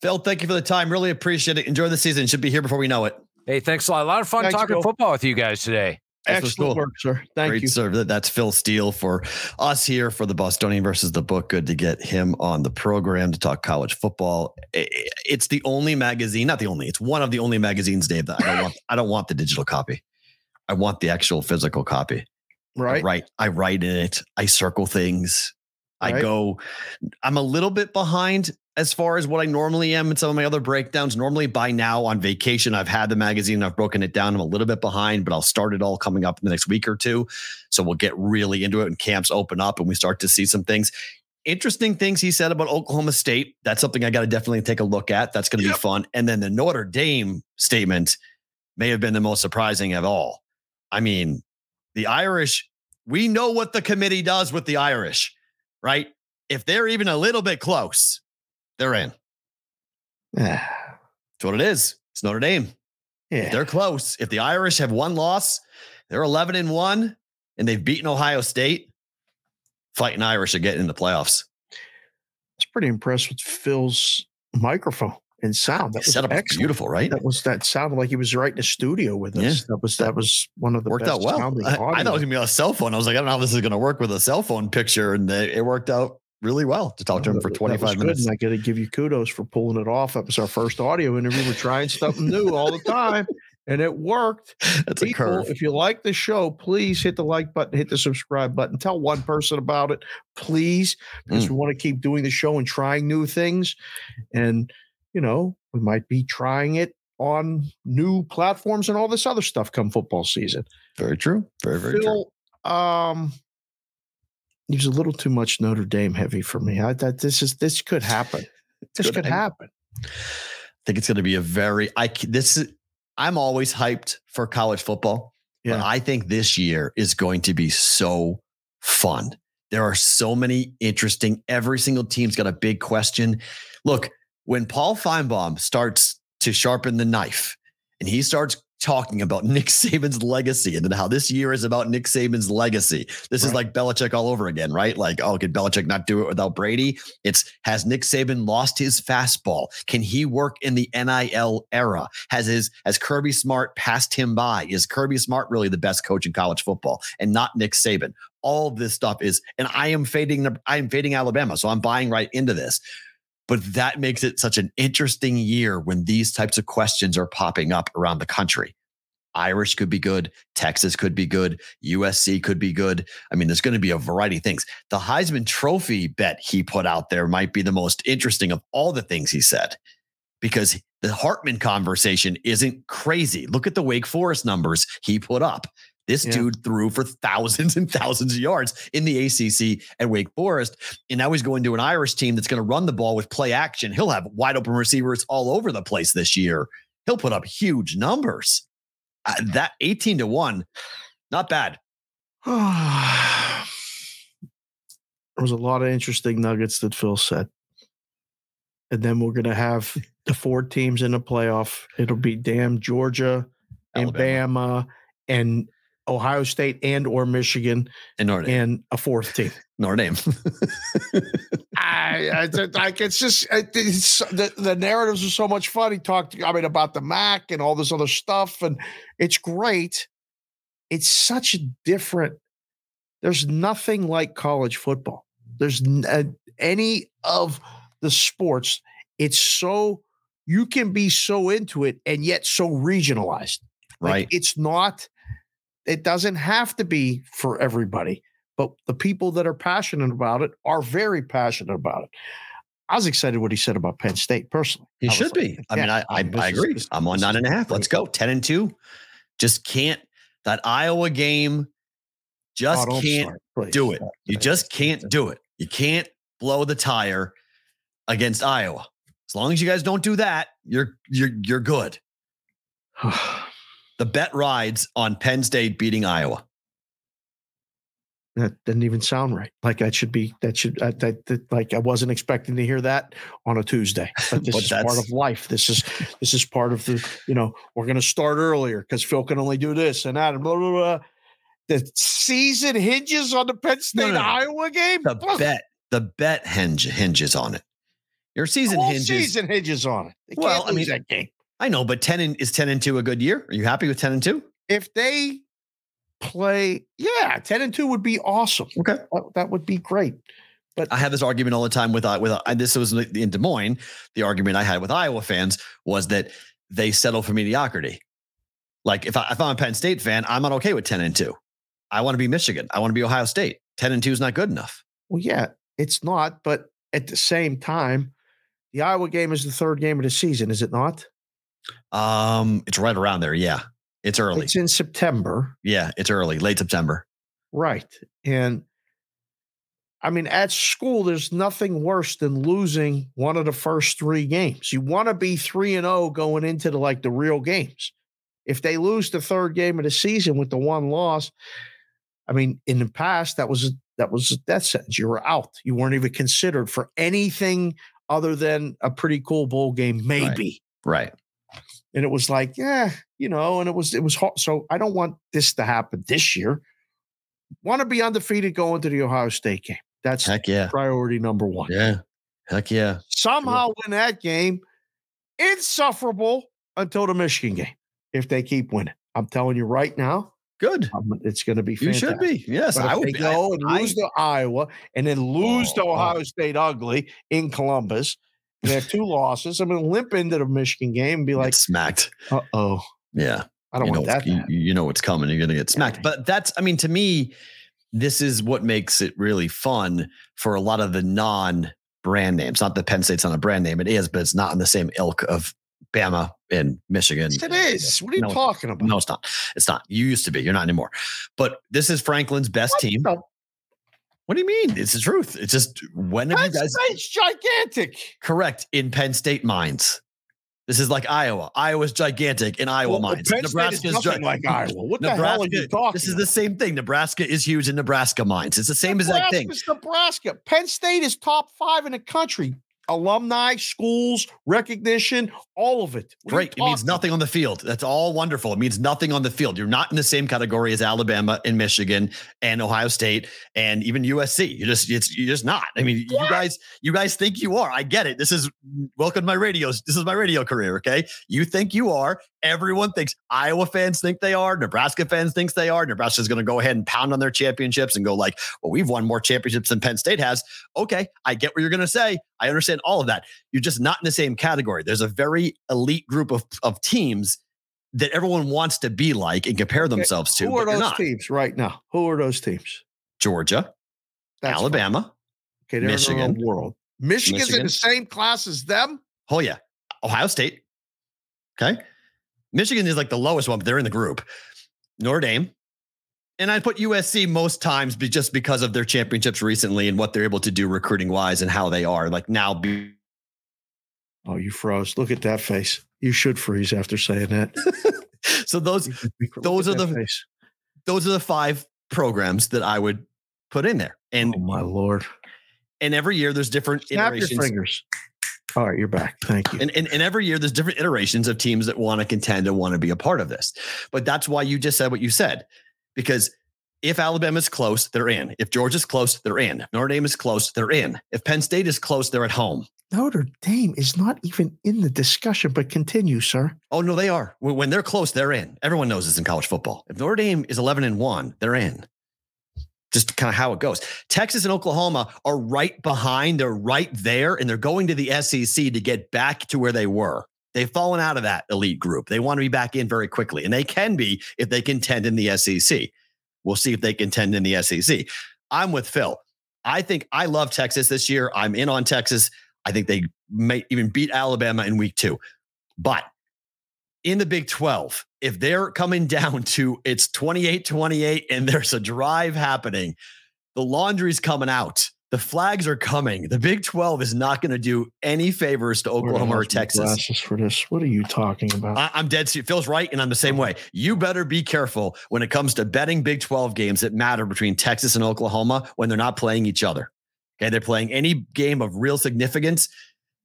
Phil, thank you for the time. Really appreciate it. Enjoy the season. Should be here before we know it. Hey, thanks a lot. A lot of fun thanks, talking Phil. football with you guys today. Excellent work, sir. Thank Great you. Sir. That's Phil Steele for us here for the Bostonian versus the book. Good to get him on the program to talk college football. It's the only magazine, not the only, it's one of the only magazines, Dave, that I don't want. I don't want the digital copy. I want the actual physical copy. Right. Write, I write in it. I circle things. I right. go, I'm a little bit behind as far as what I normally am in some of my other breakdowns. Normally by now on vacation, I've had the magazine, I've broken it down. I'm a little bit behind, but I'll start it all coming up in the next week or two. So we'll get really into it when camps open up and we start to see some things. Interesting things he said about Oklahoma State. That's something I got to definitely take a look at. That's going to yep. be fun. And then the Notre Dame statement may have been the most surprising of all. I mean, the Irish, we know what the committee does with the Irish, right? If they're even a little bit close, they're in. Ah. That's what it is. It's Notre Dame. Yeah. They're close. If the Irish have one loss, they're 11 and 1 and they've beaten Ohio State. Fighting Irish are getting in the playoffs. I was pretty impressed with Phil's microphone and sound. That was beautiful, right? That was that sounded like he was right in the studio with us. Yeah. That was that was one of the worked out well. I, I, thought it was gonna be on a cell phone. I was like, I don't know how this is gonna work with a cell phone picture, and it worked out really well to talk to him for 25 minutes. And I got to give you kudos for pulling it off. That was our first audio interview. We're trying something new all the time. and it worked. That's a curve. If you like the show, please hit the like button, hit the subscribe button, tell one person about it, please, because Mm. we want to keep doing the show and trying new things. And, you know, we might be trying it on new platforms and all this other stuff come football season. Very true. Very, very true. Phil, um, he was a little too much Notre Dame heavy for me. I thought this is this could happen. This could happen. I think it's going to be a very I this is I'm always hyped for college football. But Yeah. I think this year is going to be so fun. There are so many interesting. Every single team's got a big question. Look, when Paul Finebaum starts to sharpen the knife and he starts talking about Nick Saban's legacy and then how this year is about Nick Saban's legacy. This is Right. like Belichick all over again, right? Like, oh, could Belichick not do it without Brady? It's has Nick Saban lost his fastball? Can he work in the NIL era? Has his has Kirby Smart passed him by? Is Kirby Smart really the best coach in college football and not Nick Saban? All this stuff is, and I am fading. I am fading Alabama, so I'm buying right into this. But that makes it such an interesting year when these types of questions are popping up around the country. Irish could be good. Texas could be good. USC could be good. I mean, there's going to be a variety of things. The Heisman Trophy bet he put out there might be the most interesting of all the things he said because the Hartman conversation isn't crazy. Look at the Wake Forest numbers he put up. This Yeah. dude threw for thousands and thousands of yards in the ACC at Wake Forest. And now he's going to an Irish team that's going to run the ball with play action. He'll have wide open receivers all over the place this year. He'll put up huge numbers. Uh, that 18 to 1, not bad. there was a lot of interesting nuggets that Phil said. And then we're going to have the four teams in the playoff. It'll be damn Georgia and Bama and Ohio State and or Michigan And Notre Dame. and a fourth team. Notre Dame. I, I like it's just it- it's, the the narratives are so much fun. He talked, I mean, about the MAC and all this other stuff, and it's great. It's such a different. There's nothing like college football. There's n- uh, any of the sports. It's so you can be so into it and yet so regionalized. Like, right. it's not. It doesn't have to be for everybody, but the people that are passionate about it are very passionate about it. I was excited what he said about Penn State personally. He should like, be. I mean, I I, I agree. this- I'm on nine is and a half. Let's go. 10 and 2. Just can't that Iowa game Oh, just don't can't start, do it. You just can't do it. You can't blow the tire against Iowa. As long as you guys don't do that, you're you're you're good. The bet rides on Penn State beating Iowa. That didn't even sound right. Like that should be that should uh, that, that like I wasn't expecting to hear that on a Tuesday. But this But is part of life. This is this is part of the you know we're going to start earlier because Phil can only do this and that and blah blah blah. The season hinges on the Penn State no, no. Iowa game. The bet, the bet hinge hinges on it. Your season hinges. season hinges on it. They Well, I mean- that game. I know, but 10 and is 10 and 2 a good year? Are you happy with 10 and 2? If they play, yeah, ten and two would be awesome. Okay. That, that would be great. But I have this argument all the time with uh, with uh, this was in Des Moines. The argument I had with Iowa fans was that they settle for mediocrity. Like if I if I'm a Penn State fan, I'm not okay with ten and two. I want to be Michigan. I want to be Ohio State. Ten and two is not good enough. Well, yeah, it's not. But at the same time, the Iowa game is the third game of the season, is it not? Um, it's right around there. Yeah, it's early. It's in September, yeah, it's early, late September. right? And I mean, at school, there's nothing worse than losing one of the first three games. You want to be three and zero going into the like the real games. If they lose the third game of the season with the one loss, I mean, in the past that was a, that was a death sentence. You were out. You weren't even considered for anything other than a pretty cool bowl game, maybe. Right. And it was like, yeah, you know, and it was it was hard. So I don't want this to happen this year. Want to be undefeated going to the Ohio State game. That's Heck yeah. priority number one. Yeah. Heck yeah. Somehow win that game, insufferable until the Michigan game. If they keep winning, I'm telling you right now, Good. um, it's going to be You should be. Yes, I would go I- and I- lose to Iowa and then lose to Oh, oh. Ohio State ugly in Columbus, they have two losses. I'm going to limp into the Michigan game and be like, smacked. uh oh. Yeah. I don't you want know, that. You, you know what's coming. You're going to get smacked. But that's, I mean, to me, this is what makes it really fun for a lot of the non brand names. Not that Penn State's not a brand name. It is, but it's not in the same ilk of Bama and Michigan. Yes, it is. What are you No, talking about? No, it's not. It's not. You used to be. You're not anymore. But this is Franklin's best What team. the- What do you mean? It's the truth. It's just when have you guys State's gigantic. correct in Penn State minds? This is like Iowa. Iowa's gigantic in Iowa Well, minds. Penn State is nothing like Iowa. What the hell are you talking This is the same thing. Nebraska is huge in Nebraska minds. It's the same exact thing. Nebraska. Penn State is top five in the country. Alumni, schools, recognition, all of it. What Great. It means nothing on the field. That's all wonderful. It means nothing on the field. You're not in the same category as Alabama and Michigan and Ohio State and even USC. You're just it's you're just not. I mean, you guys you guys think you are. I get it. This is welcome to my radios. This is my radio career. Okay, you think you are. Everyone thinks Iowa fans think they are. Nebraska fans thinks they are. Nebraska's going to go ahead and pound on their championships and go like, well, we've won more championships than Penn State has. Okay, I get what you're going to say. I understand all of that. You're just not in the same category. There's a very elite group of, of teams that everyone wants to be like and compare themselves to. Who are those not. teams right now? Who are those teams? Georgia, That's fine. Alabama. Okay, they're Michigan. in the world. Michigan's in the same class as them. Oh yeah, Ohio State. Okay, Michigan is like the lowest one, but they're in the group. Notre Dame, and I put USC most times, be just because of their championships recently and what they're able to do recruiting wise and how they are. Like now, be Oh, you froze. Look at that face. You should freeze after saying that. so those Those are the- face. those are the five programs that I would put in there, and Oh my lord! and every year there's different Snap your iterations. fingers. All right, you're back. Thank you. And, and, and every year there's different iterations of teams that want to contend and want to be a part of this. But that's why you just said what you said. Because if Alabama's close, they're in. If Georgia's close, they're in. If Notre Dame is close, they're in. If Penn State is close, they're at home. Notre Dame is not even in the discussion, but continue, sir. Oh no, they are. When when they're close, they're in. Everyone knows this in college football. If Notre Dame is 11 and 1, they're in. Just kind of how it goes. Texas and Oklahoma are right behind. They're right there, and they're going to the SEC to get back to where they were. They've fallen out of that elite group. They want to be back in very quickly, and they can be if they contend in the SEC. We'll see if they contend in the SEC. I'm with Phil. I think I love Texas this year. I'm in on Texas. I think they may even beat Alabama in week two. But in the Big 12, if they're coming down to it's 28 28 and there's a drive happening, the laundry's coming out. The flags are coming. The Big 12 is not going to do any favors to Oklahoma or Texas. Glasses for this. What are you talking about? I, I'm dead. serious. Phil's right, and I'm the same way. You better be careful when it comes to betting Big 12 games that matter between Texas and Oklahoma when they're not playing each other. Okay, they're playing any game of real significance.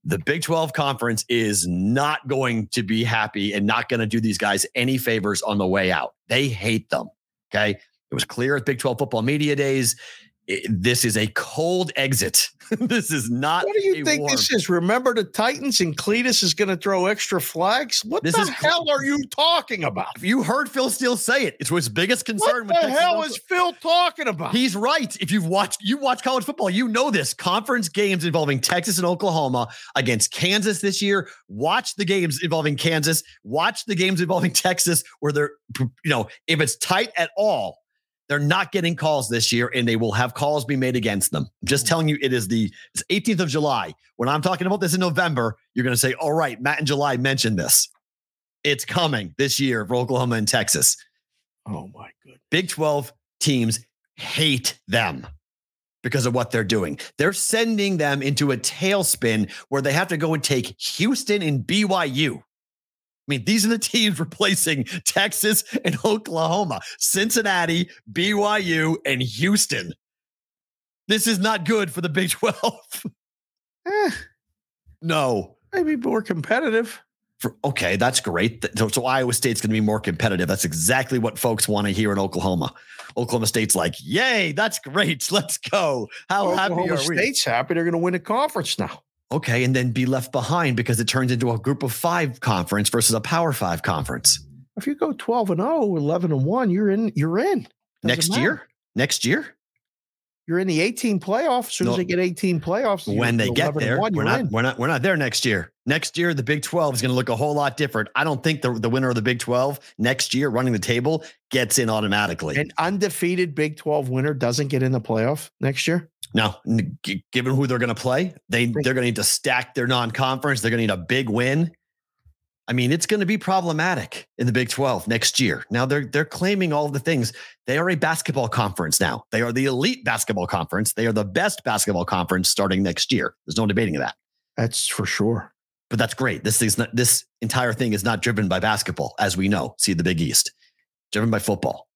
The Big 12 conference is not going to be happy and not going to do these guys any favors on the way out. They hate them. Okay, it was clear at Big 12 football media days. It- this is a cold exit. this is not. what do you think warm- this is? Remember the Titans and Cletus is going to throw extra flags? What This the is- hell are you talking about? You heard Phil Steele say it. It's his biggest concern. What the hell is Phil talking about? He's right. If you've watched, you watch college football, you know this. Conference games involving Texas and Oklahoma against Kansas this year. Watch the games involving Kansas. Watch the games involving Texas, where they're, you know, if it's tight at all, they're not getting calls this year, and they will have calls be made against them. I'm just telling you, it is the it's 18th of July. When I'm talking about this in November, you're going to say, "All right, Matt in July mentioned this. It's coming this year for Oklahoma and Texas." oh my goodness. Big 12 teams hate them because of what they're doing. They're sending them into a tailspin where they have to go and take Houston and BYU. I mean, these are the teams replacing Texas and Oklahoma, Cincinnati, BYU, and Houston. This is not good for the Big 12. Eh, no. maybe more competitive. For, okay, that's great. So, so Iowa State's going to be more competitive. That's exactly what folks want to hear in Oklahoma. Oklahoma State's like, yay, that's great. Let's go. How happy Oklahoma are we? State's happy. They're going to win a conference now. Okay, and then be left behind because it turns into a group of five conference versus a power five conference If you go 12 and 0, 11 and 1, you're in. You're in. Doesn't next matter. year. Next year, you're in the 18 playoff. As soon No. as they get 18 playoffs, when they get there, one, we're you're not in. we're not we're not there next year. Next year, the Big 12 is going to look a whole lot different. I don't think the, the winner of the Big 12 next year running the table gets in automatically. An undefeated Big 12 winner doesn't get in the playoff next year. No, given who they're going to play, they they're going to need to stack their non-conference. They're going to need a big win. I mean, it's going to be problematic in the Big 12 next year. Now they're they're claiming all the things. They are a basketball conference now. They are the elite basketball conference. They are the best basketball conference starting next year. There's no debating that. That's for sure. but that's great. This is not this entire thing is not driven by basketball, as we know. See the Big East, driven by football,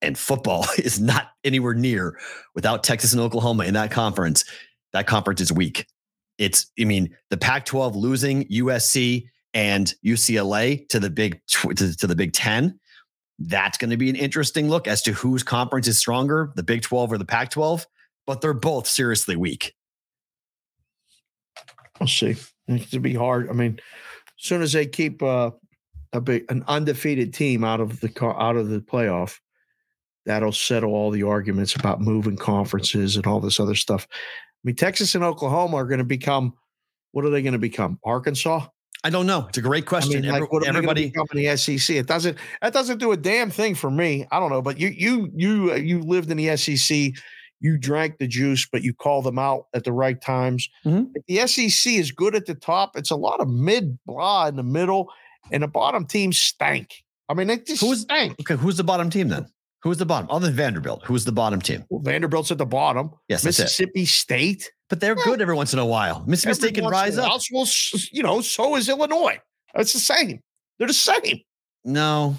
and football is not anywhere near without Texas and Oklahoma in that conference. That conference is weak. It's, I mean, the Pac-12 losing USC and UCLA to the Big to, to the Big Ten. That's going to be an interesting look as to whose conference is stronger, the Big 12 or the Pac 12. But they're both seriously weak. We'll see. It's to be hard. I mean, as soon as they keep uh, a big an undefeated team out of the out of the playoff, that'll settle all the arguments about moving conferences and all this other stuff. I mean, Texas and Oklahoma are going to become what are they going to become? Arkansas? I don't know. It's a great I question. mean, Every- like, what everybody, they going to become in the SEC? It doesn't. That doesn't do a damn thing for me. I don't know, but you, you, you, uh, you lived in the SEC. You drank the juice, but you call them out at the right times. Mhm. If the SEC is good at the top, it's a lot of mid blah in the middle, and the bottom teams stank. I mean, they just Who's- stank. Okay, who's the bottom team then? Who's the bottom? Other than Vanderbilt, who's the bottom team? Well, Vanderbilt's at the bottom. Yes, it. Mississippi State. But they're good every once in a while. Mississippi State can rise up. Well, you know, so is Illinois. It's the same. They're the same. No,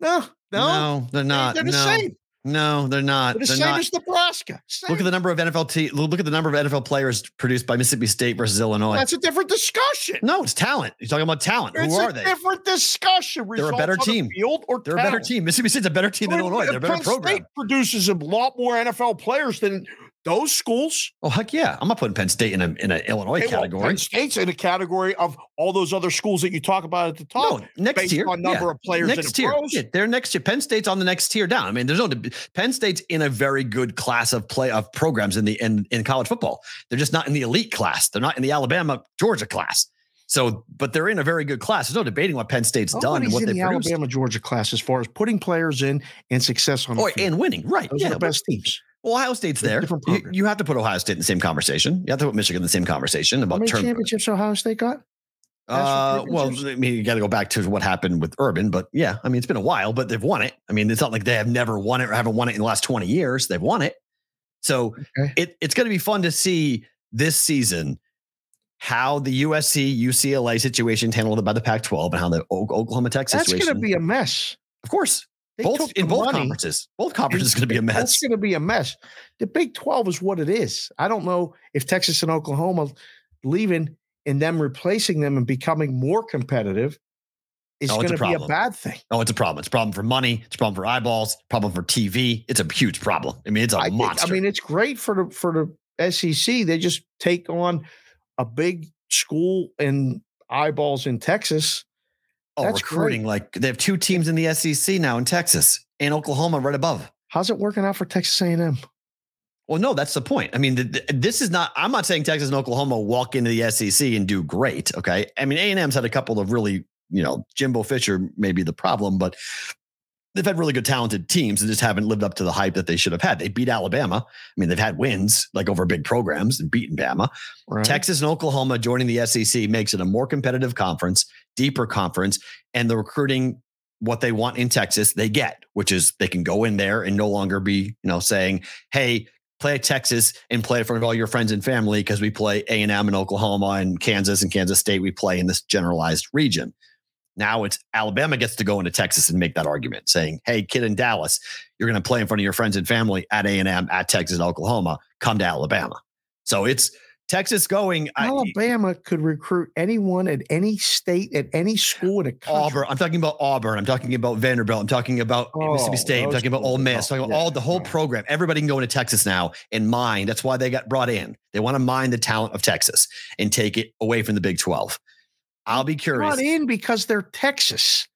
No, no, no, they're not. They're the no, same. no, they're not. They're the They're same not. as Nebraska. Same. Look at the number of NFL te- look at the number of NFL players produced by Mississippi State versus Illinois. That's a different discussion. no, it's talent. You're talking about talent. it's Who are they? Different discussion. They're a better Results the team. Field or They're a better team. Mississippi State's a better team than Illinois. They're a better Penn program. State produces a lot more NFL players than those schools. Oh heck yeah! I'm not putting Penn State in a in an Illinois Hey, well, category. Penn State's in a category of all those other schools that you talk about at the top. No, next based tier. on number yeah. of players next the tier. pros. Yeah, they're next tier. Penn State's on the next tier down. I mean, there's no Penn State's in a very good class of play of programs in the in, in college football. They're just not in the elite class. They're not in the Alabama Georgia class. So, but they're in a very good class. There's no debating what Penn State's done and Nobody's what in they the produced. Alabama Georgia class as far as putting players in and success on the Oh, and winning, right? Those yeah, are the best teams. Well, Ohio State's there. different You, you have to put Ohio State in the same conversation. You have to put Michigan in the same conversation How about many term. championships Ohio State got? Uh, well, championships? I mean, you got to go back to what happened with Urban, but yeah, I mean, it's been a while, but they've won it. I mean, it's not like they have never won it or haven't won it in the last 20 years. They've won it. So Okay. it, it's going to be fun to see this season how the USC UCLA situation handled by the Pac 12 and how the O- Oklahoma Texas That's going to be a mess. of course, They both in both money conferences. Both conferences is going to be a mess. That's going to be a mess. The Big 12 is what it is. I don't know if Texas and Oklahoma leaving and them replacing them and becoming more competitive is Oh, going it's to be a bad thing. Oh, it's a problem. It's a problem for money. It's a problem for eyeballs. Problem for TV. It's a huge problem. I mean, it's a I, think, monster. I mean, it's great for the for the SEC. They just take on a big school and eyeballs in Texas. Oh, that's recruiting like they have two teams in the SEC now in Texas and Oklahoma right above. How's it working out for Texas A&M? Well, no, that's the point. I mean, th- th- this is not. I'm not saying Texas and Oklahoma walk into the SEC and do great. Okay, I mean, A and M's had a couple of really, you know, Jimbo Fisher may be the problem, but they've had really good, talented teams and just haven't lived up to the hype that they should have had. They beat Alabama. I mean, they've had wins like over big programs and beaten Bama. Right? Texas and Oklahoma joining the SEC makes it a more competitive conference, deeper conference, and the recruiting what they want in Texas they get, which is they can go in there and no longer be, you know, saying, "Hey, play at Texas and play in front of all your friends and family because we play A and Oklahoma and Kansas and Kansas State. We play in this generalized region." Now it's Alabama gets to go into Texas and make that argument, saying, "Hey, kid in Dallas, you're going to play in front of your friends and family at A and M, at Texas, Oklahoma. Come to Alabama." So it's Texas going. I, Alabama could recruit anyone at any state at any school in a country. Auburn. I'm talking about Auburn. I'm talking about Vanderbilt. I'm talking about oh, Mississippi Oh, State. I'm talking about Ole Miss. talking about Yeah, all the whole no. program. Everybody can go into Texas now and mine. That's why they got brought in. They want to mine the talent of Texas and take it away from the Big 12. I'll be curious. Not in because they're Texas.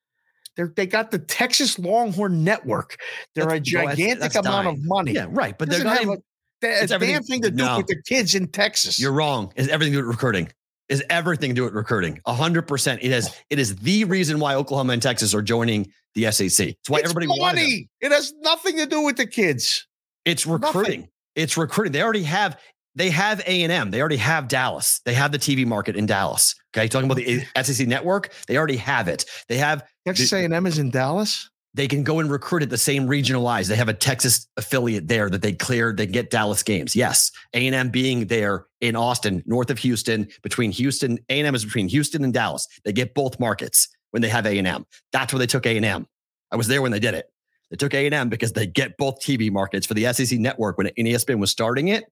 They're they got the Texas Longhorn Network. They're That's- a gigantic amount dying. of money. Yeah, right. But they're have even, a- It's damn thing to do no. with the kids in Texas. You're wrong. Is everything to do with recruiting? Is everything to do with recruiting? hundred percent. It has. It is the reason why Oklahoma and Texas are joining the SEC. It's why it's everybody money. It has nothing to do with the kids. It's recruiting. It's recruiting. They already have. They have A and M. They already have Dallas. They have the TV market in Dallas. Okay, talking about the SEC network. They already have it. They have. Texas A&M is in Dallas. They can go and recruit at the same regional wise. They have a Texas affiliate there that they cleared. They get Dallas games. Yes, A and M being there in Austin, north of Houston, between Houston. A and M is between Houston and Dallas. They get both markets when they have A and M. That's where they took A and M. I was there when they did it. They took A and M because they get both TV markets for the SEC network when ESPN was starting it.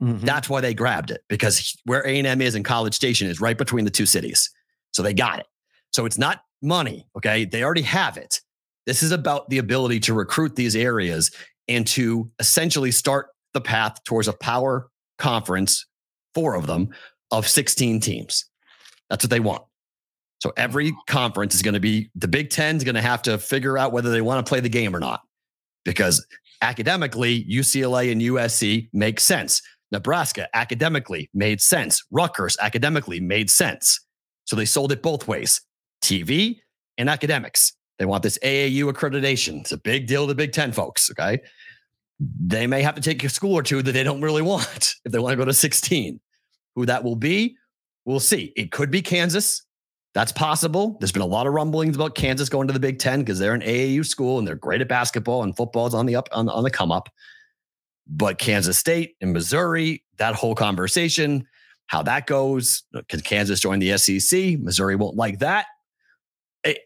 Mm-hmm. That's why they grabbed it because where A and M is in College Station is right between the two cities. So they got it. So it's not money. Okay, they already have it. This is about the ability to recruit these areas and to essentially start the path towards a power conference, four of them, of 16 teams. That's what they want. So every conference is going to be the Big Ten is going to have to figure out whether they want to play the game or not. Because academically, UCLA and USC make sense. Nebraska academically made sense. Rutgers academically made sense. So they sold it both ways TV and academics. They want this AAU accreditation. It's a big deal to Big Ten folks. Okay. They may have to take a school or two that they don't really want if they want to go to 16. Who that will be, we'll see. It could be Kansas. That's possible. There's been a lot of rumblings about Kansas going to the Big Ten because they're an AAU school and they're great at basketball and football is on the up on, on the come up. But Kansas State and Missouri, that whole conversation, how that goes, can Kansas join the SEC? Missouri won't like that. A-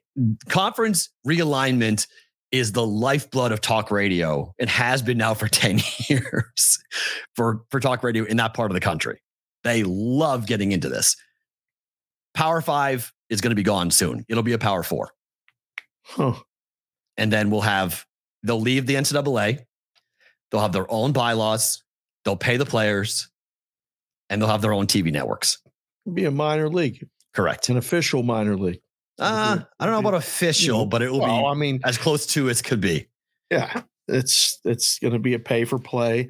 conference realignment is the lifeblood of talk radio and has been now for 10 years for, for talk radio in that part of the country. They love getting into this. Power five is going to be gone soon. It'll be a power four. Huh. And then we'll have, they'll leave the NCAA. They'll have their own bylaws. They'll pay the players and they'll have their own TV networks. It'll be a minor league, Correct. an official minor league. Uh, I don't know about official, but it will Well, be I mean, as close to as could be. yeah, it's it's going to be a pay for play.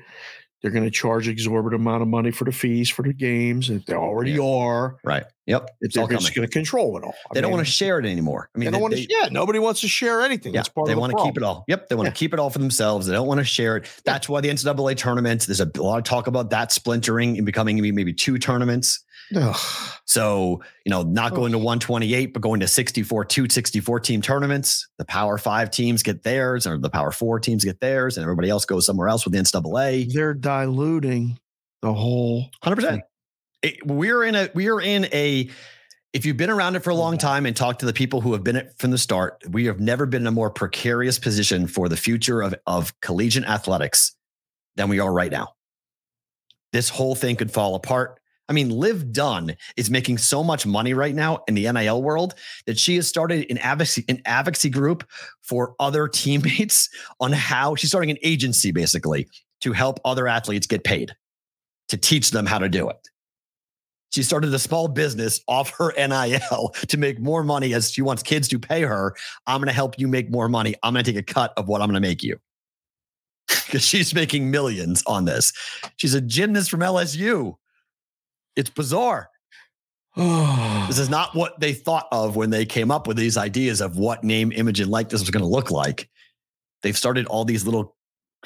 They're going to charge exorbitant amount of money for the fees for the games. If they already Yeah. are, Right. Yep. It's they're just going to control it all. I They don't want to share it anymore. I mean, They don't want to. Yeah, nobody wants to share anything. Yeah, That's part they the want to keep it all. Yep, they want Yeah. to keep it all for themselves. They don't want to share it. That's why the NCAA tournament. There's a lot of talk about that splintering and becoming maybe two tournaments. Ugh. So you know, not going to 128, but going to 64, two 64 team tournaments. The Power Five teams get theirs, or the Power Four teams get theirs, and everybody else goes somewhere else with the NCAA. They're diluting the whole. Hundred percent. We're in a we're in a. If you've been around it for a long time and talked to the people who have been it from the start, we have never been in a more precarious position for the future of of collegiate athletics than we are right now. This whole thing could fall apart. I mean, Liv Dunne is making so much money right now in the NIL world that she has started an advocacy, an advocacy group for other teammates on how she's starting an agency basically to help other athletes get paid to teach them how to do it. She started a small business off her NIL to make more money as she wants kids to pay her. I'm going to help you make more money. I'm going to take a cut of what I'm going to make you. Because she's making millions on this. She's a gymnast from LSU. It's bizarre. This is not what they thought of when they came up with these ideas of what name, image, and likeness was going to look like. They've started all these little.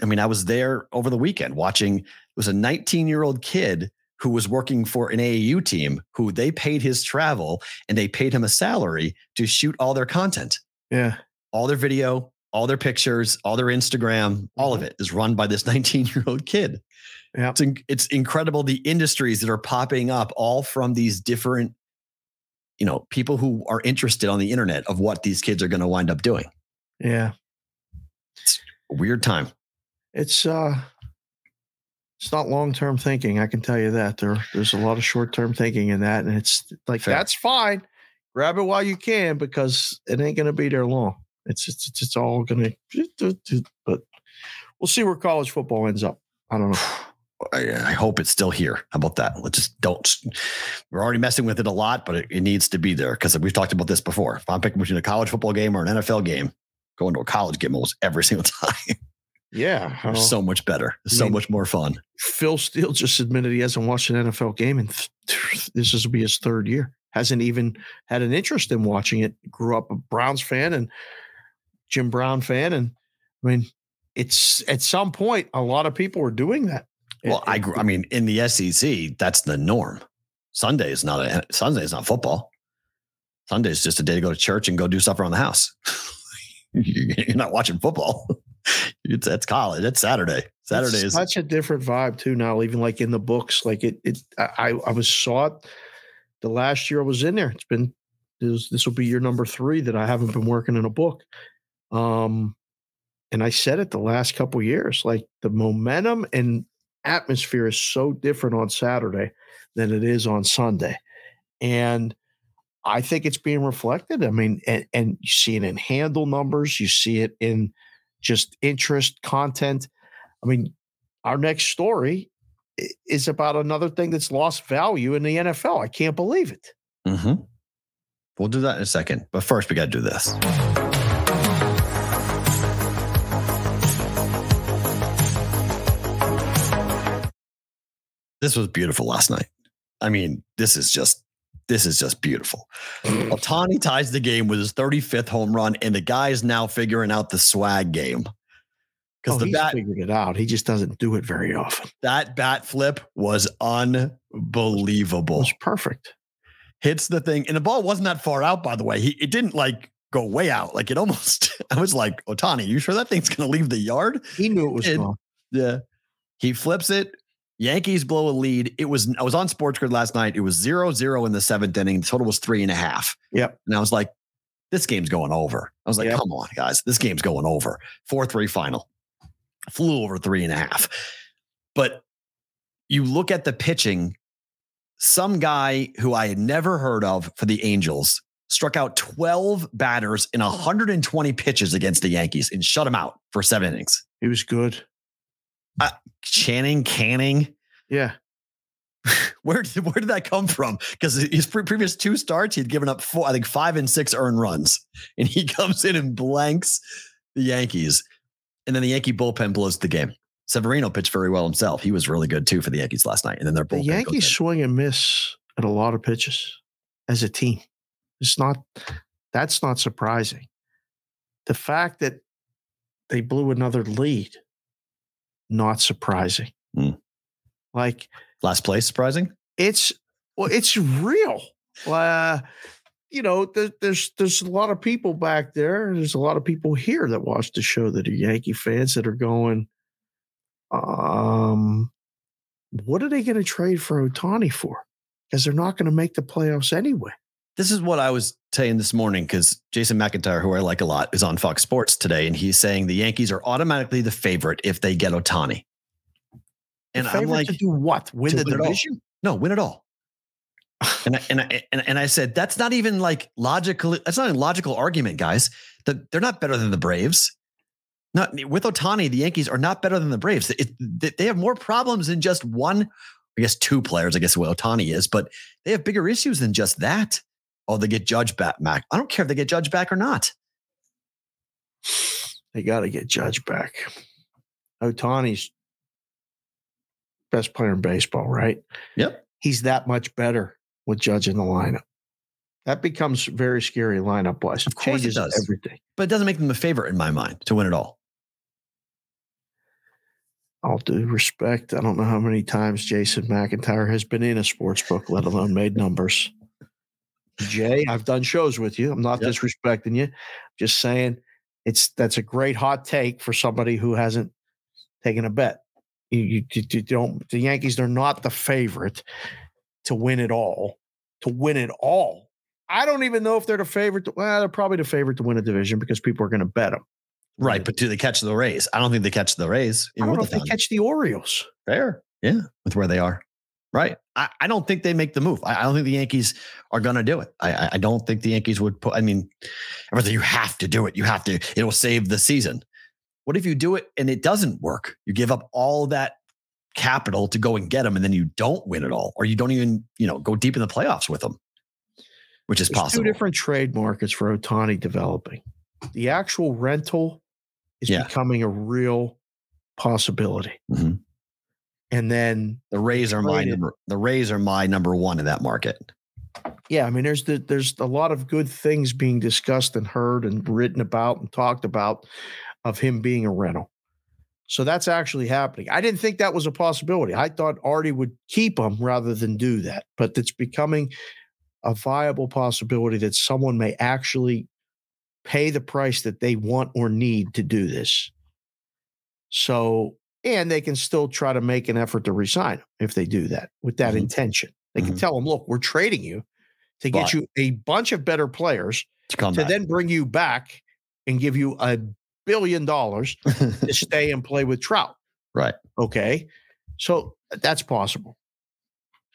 I mean, I was there over the weekend watching. It was a 19 year old kid who was working for an AAU team who they paid his travel and they paid him a salary to shoot all their content, yeah. all their video, all their pictures, all their Instagram, all of it is run by this 19 year old kid. Yeah. It's, in- it's incredible the industries that are popping up all from these different, you know, people who are interested on the internet of what these kids are going to wind up doing. Yeah. A weird time. It's uh it's not long term thinking, I can tell you that. There there's a lot of short term thinking in that. And it's like Fair. that's fine. Grab it while you can because it ain't gonna be there long. It's it's it's, it's all gonna but we'll see where college football ends up. I don't know. I, I hope it's still here. How about that? Let's just don't. We're already messing with it a lot, but it, it needs to be there because we've talked about this before. If I'm picking between a college football game or an NFL game, going to a college game almost every single time. Yeah. Uh, so much better, I so mean- much more fun. Phil Steele just admitted he hasn't watched an NFL game, and th- this will be his third year. Hasn't even had an interest in watching it. Grew up a Browns fan and Jim Brown fan, and I mean, it's at some point a lot of people are doing that. Well, I, gr- I mean, in the SEC, that's the norm. Sunday is not a Sunday is not football. Sunday is just a day to go to church and go do stuff around the house. You're not watching football. It's it's college. It's Saturday. Saturday it's is such a different vibe too now. Even like in the books, like it, it. I I was saw it the last year I was in there. It's been this this will be year number three that I haven't been working in a book. Um, and I said it the last couple years, like the momentum and atmosphere is so different on Saturday than it is on Sunday, and I think it's being reflected. I mean, and, and you see it in handle numbers, you see it in just interest, content. I mean, our next story is about another thing that's lost value in the NFL. I can't believe it. Mm-hmm. We'll do that in a second. But first, we got to do this. This was beautiful last night. I mean, this is just this is just beautiful. Ohtani ties the game with his 35th home run, and the guy is now figuring out the swag game. Because Oh, the bat figured it out. He just doesn't do it very often. that bat flip was unbelievable. It was perfect. hits the thing, and the ball wasn't that far out. By the way, he it didn't like go way out. Like it almost. I was like, Ohtani, you sure that thing's gonna leave the yard? He knew it was It-. Yeah. He flips it. Yankees blow a lead. It was I was on Sports Grid last night. It was zero zero in the seventh inning. The total was three and a half. Yep. And I was like, this game's going over. I was like, Yep. come on, guys. This game's going over. Four three final. Flew over three and a half. But you look at the pitching, some guy who I had never heard of for the Angels struck out 12 batters in 120 pitches against the Yankees and shut them out for seven innings. He was good. Uh, Channing, Canning, Yeah. where did where did that come from? Because his pre- previous two starts, he'd given up four, I think five and six earned runs, and he comes in and blanks the Yankees, and then the Yankee bullpen blows the game. Severino pitched very well himself. He was really good too for the Yankees last night, and then their The bullpen. goes Yankees in. swing and miss at a lot of pitches as a team. It's not that's not surprising. The fact that they blew another lead, not surprising. Hmm. Like last place, surprising. it's well, it's real. Uh, you know, there, there's there's a lot of people back there. There's a lot of people here that watch the show that are Yankee fans that are going, um, what are they going to trade for Ohtani for? Because they're not going to make the playoffs anyway. This is what I was saying this morning because Jason McIntyre, who I like a lot, is on Fox Sports today, and he's saying the Yankees are automatically the favorite if they get Ohtani. And I'm like, to do what? Win the win division? no, win it all. and I, and I and, and I said that's not even like logical. That's not a logical argument, guys. That they're not better than the Braves. Not with Ohtani, the Yankees are not better than the Braves. It, they- they have more problems than just one. I guess two players. I guess what Ohtani is, but they have bigger issues than just that. Oh, they get Judge back. Mac. I don't care if they get Judge back or not. They got to get Judge back. Ohtani's best player in baseball, right? Yep. He's that much better with Judge in the lineup. That becomes very scary lineup wise. Of course it Changes does. everything. But it doesn't make them the favorite in my mind to win it all. All due respect, I don't know how many times Jason McIntyre has been in a sports book, let alone made numbers. Jay, I've done shows with you. I'm not Yep. disrespecting you. Just saying it's that's a great hot take for somebody who hasn't taken a bet. You, you, you- don't the Yankees they're not the favorite to win it all. To win it all. I don't even know if they're the favorite. To, well, they're probably the favorite to win a division because people are going to bet them. Right. But do they catch the Rays? I don't think they catch the Rays. I don't know if they catch the Orioles. Fair. Yeah. With where they are. Right. I, I don't think they make the move. I, I don't think the Yankees are going to do it. I, I- don't think the Yankees would put, I mean, everything, you have to do it. You have to, it'll save the season. What if you do it and it doesn't work? You give up all that capital to go and get them and then you don't win it all, or you don't even, you know, go deep in the playoffs with them, which is There's possible. two different trade markets for Otani developing. The actual rental is Yeah. becoming a real possibility. Mhm. And then The Rays are my number. The Rays are my number one in that market. yeah, I mean, there's the, there's a lot of good things being discussed and heard and written about and talked about of him being a rental. So that's actually happening. I didn't think that was a possibility. I thought Arte would keep him rather than do that, but it's becoming a viable possibility that someone may actually pay the price that they want or need to do this. So, and they can still try to make an effort to resign him if they do that with that Mhm. intention. They can Mhm. tell him, look, we're trading you to get But- you a bunch of better players To to back. then bring you back and give you a billion dollars to stay and play with Trout. right. Okay. So that's possible.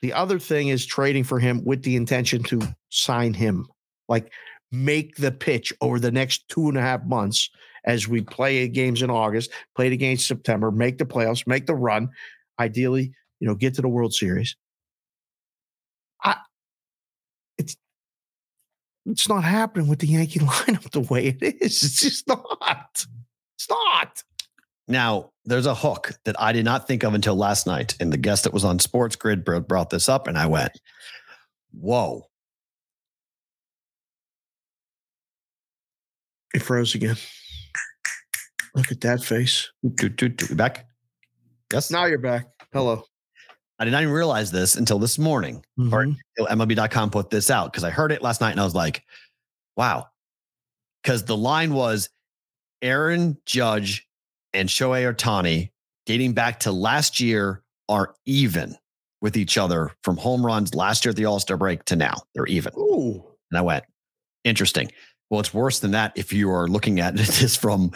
The other thing is trading for him with the intention to sign him, like make the pitch over the next two and a half months as we play games in August, play the games in September, make the playoffs, make the run, ideally, you know, get to the World Series. I it's it's not happening with the Yankee lineup the way it is. It's just not. It's not. Now, there's a hook that I did not think of until last night. And the guest that was on Sports Grid brought this up, and I went, Whoa. It froze again. Look at that face. Do, do, do. We back? Yes. Now you're back. Hello. I did not even realize this until this morning. Or Mhm. until MLB.com put this out because I heard it last night and I was like, wow. Because the line was Aaron Judge and Shohei Ohtani dating back to last year are even with each other from home runs last year at the All Star break to now. They're even. Ooh. And I went, interesting. Well, it's worse than that if you are looking at this from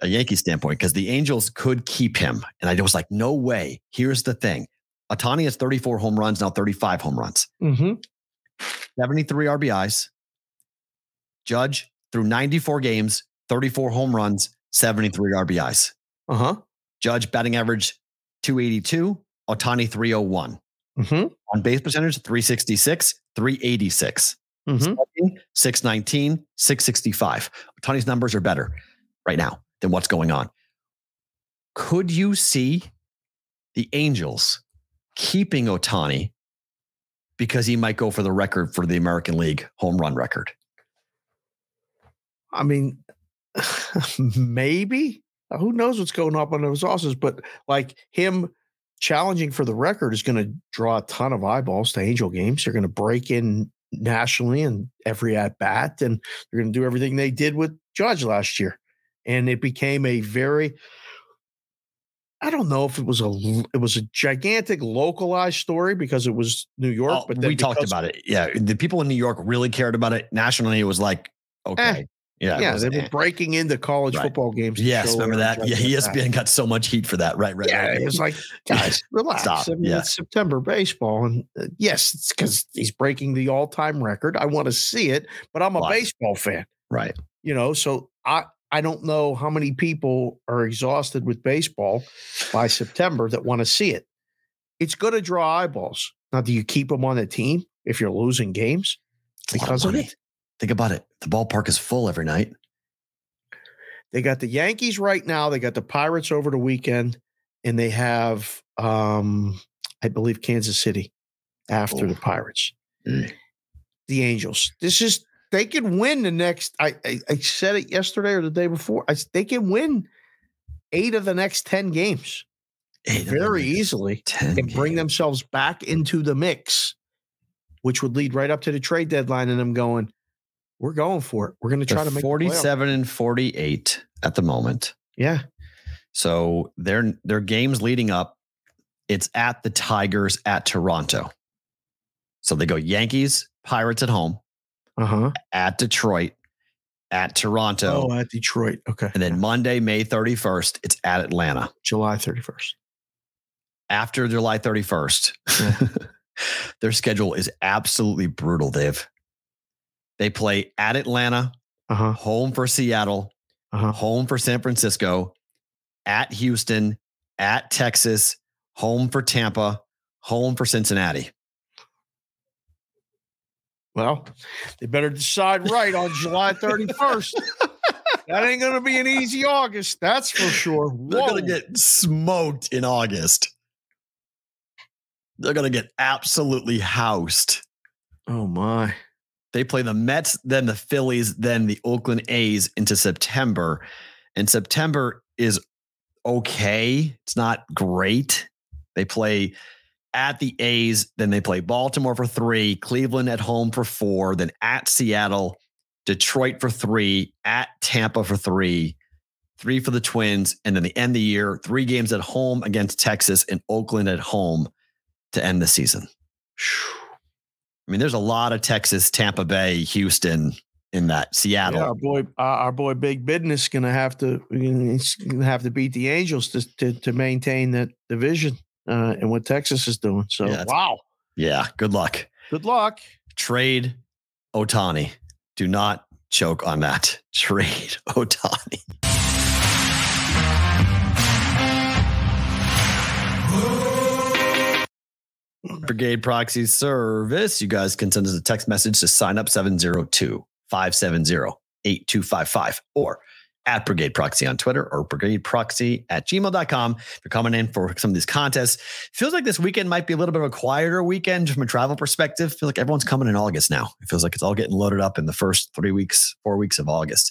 a Yankee standpoint, because the Angels could keep him. And I was like, no way. Here's the thing Ohtani has 34 home runs, now 35 home runs, Mm-hmm. 73 RBIs. Judge through 94 games, 34 home runs, 73 RBIs. Uh-huh. Judge batting average 282, Ohtani 301. Mm-hmm. On base percentage 366, 386. Mm-hmm. Slugging, 619, 665. Ohtani's numbers are better right now than what's going on. Could you see the Angels keeping Ohtani because he might go for the record for the American League home run record? I mean, maybe. Who knows what's going on those sauces? But like him challenging for the record is going to draw a ton of eyeballs to Angel games. They're going to break in nationally and every at bat, and they're going to do everything they did with Judge last year. And it became a very I don't know if it was a it was a gigantic localized story because it was New York, Oh, but then we talked about it. Yeah. The people in New York really cared about it. Nationally, it was like, okay. yeah. Yeah, was, they were eh. breaking into college Right. football games. Yes. Remember that? Yeah. ESPN got so much heat for that. Right. Right. Yeah, right. it was like, guys, relax. Stop, I mean, yeah. it's September baseball, and uh, yes, it's because he's breaking the all-time record. I want to see it, but I'm a Why? baseball fan, right. you know. So I I don't know how many people are exhausted with baseball by September that want to see it. It's going to draw eyeballs. Now, do you keep them on the team if you're losing games It's a lot because of money. it? Think about it. The ballpark is full every night. They got the Yankees right now. They got the Pirates over the weekend, and they have, um, I believe, Kansas City after the. Pirates. Mm. The Angels. This is they can win the next. I, I I said it yesterday or the day before. I, they can win eight of the next ten games Eight very easily 10 and bring themselves back into the mix, which would lead right up to the trade deadline and them going, "We're going for it. We're going to try They're to make 47 and 48 at the moment. Yeah, So their their games leading up, it's at the Tigers at Toronto. So they go Yankees, Pirates at home, uh huh. at Detroit, at Toronto, Oh, at Detroit. Okay. and then Monday, May 31st, it's at Atlanta. July 31st. After July 31st, their schedule is absolutely brutal, Dave. They play at Atlanta, Uh huh. home for Seattle, Uh huh. home for San Francisco, at Houston, at Texas, home for Tampa, home for Cincinnati. Well, they better decide right on July 31st. that ain't gonna be an easy August. That's for sure. They're gonna get smoked in August. They're gonna get absolutely housed. Oh my. They play the Mets, then the Phillies, then the Oakland A's into September. And September is okay. It's not great. They play at the A's, then they play Baltimore for three, Cleveland at home for four, then at Seattle, Detroit for three, at Tampa for three, three for the Twins, and then the end of the year, three games at home against Texas and Oakland at home to end the season. I mean, there's a lot of Texas, Tampa Bay, Houston in that Seattle. Yeah, our boy, uh, our boy, Big Business going to have to to have to beat the Angels to to, to maintain that division uh, and what Texas is doing. So Yeah, wow, Yeah, good luck. good luck. Trade Ohtani. Do not choke on that. Trade Ohtani. Brigade Proxy Service. You guys can send us a text message to sign up 702 570 8255 or at Brigade Proxy on Twitter or Brigade Proxy at gmail.com. If you're coming in for some of these contests, feels like this weekend might be a little bit of a quieter weekend from a travel perspective. feel like everyone's coming in August now. It feels like it's all getting loaded up in the first three weeks, four weeks of August.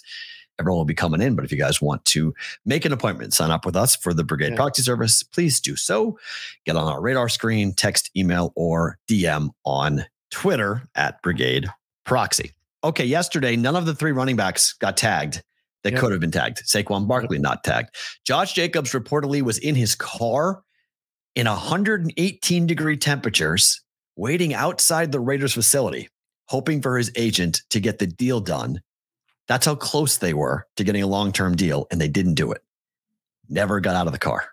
Everyone will be coming in. But if you guys want to make an appointment, sign up with us for the Brigade Yeah. Proxy Service, please do so. Get on our radar screen, text, email, or DM on Twitter at Brigade Proxy. Okay, yesterday, none of the three running backs got tagged that Yep. could have been tagged. Saquon Barkley not tagged. Josh Jacobs reportedly was in his car in 118 degree temperatures, waiting outside the Raiders facility, hoping for his agent to get the deal done. That's how close they were to getting a long term deal, and they didn't do it. Never got out of the car.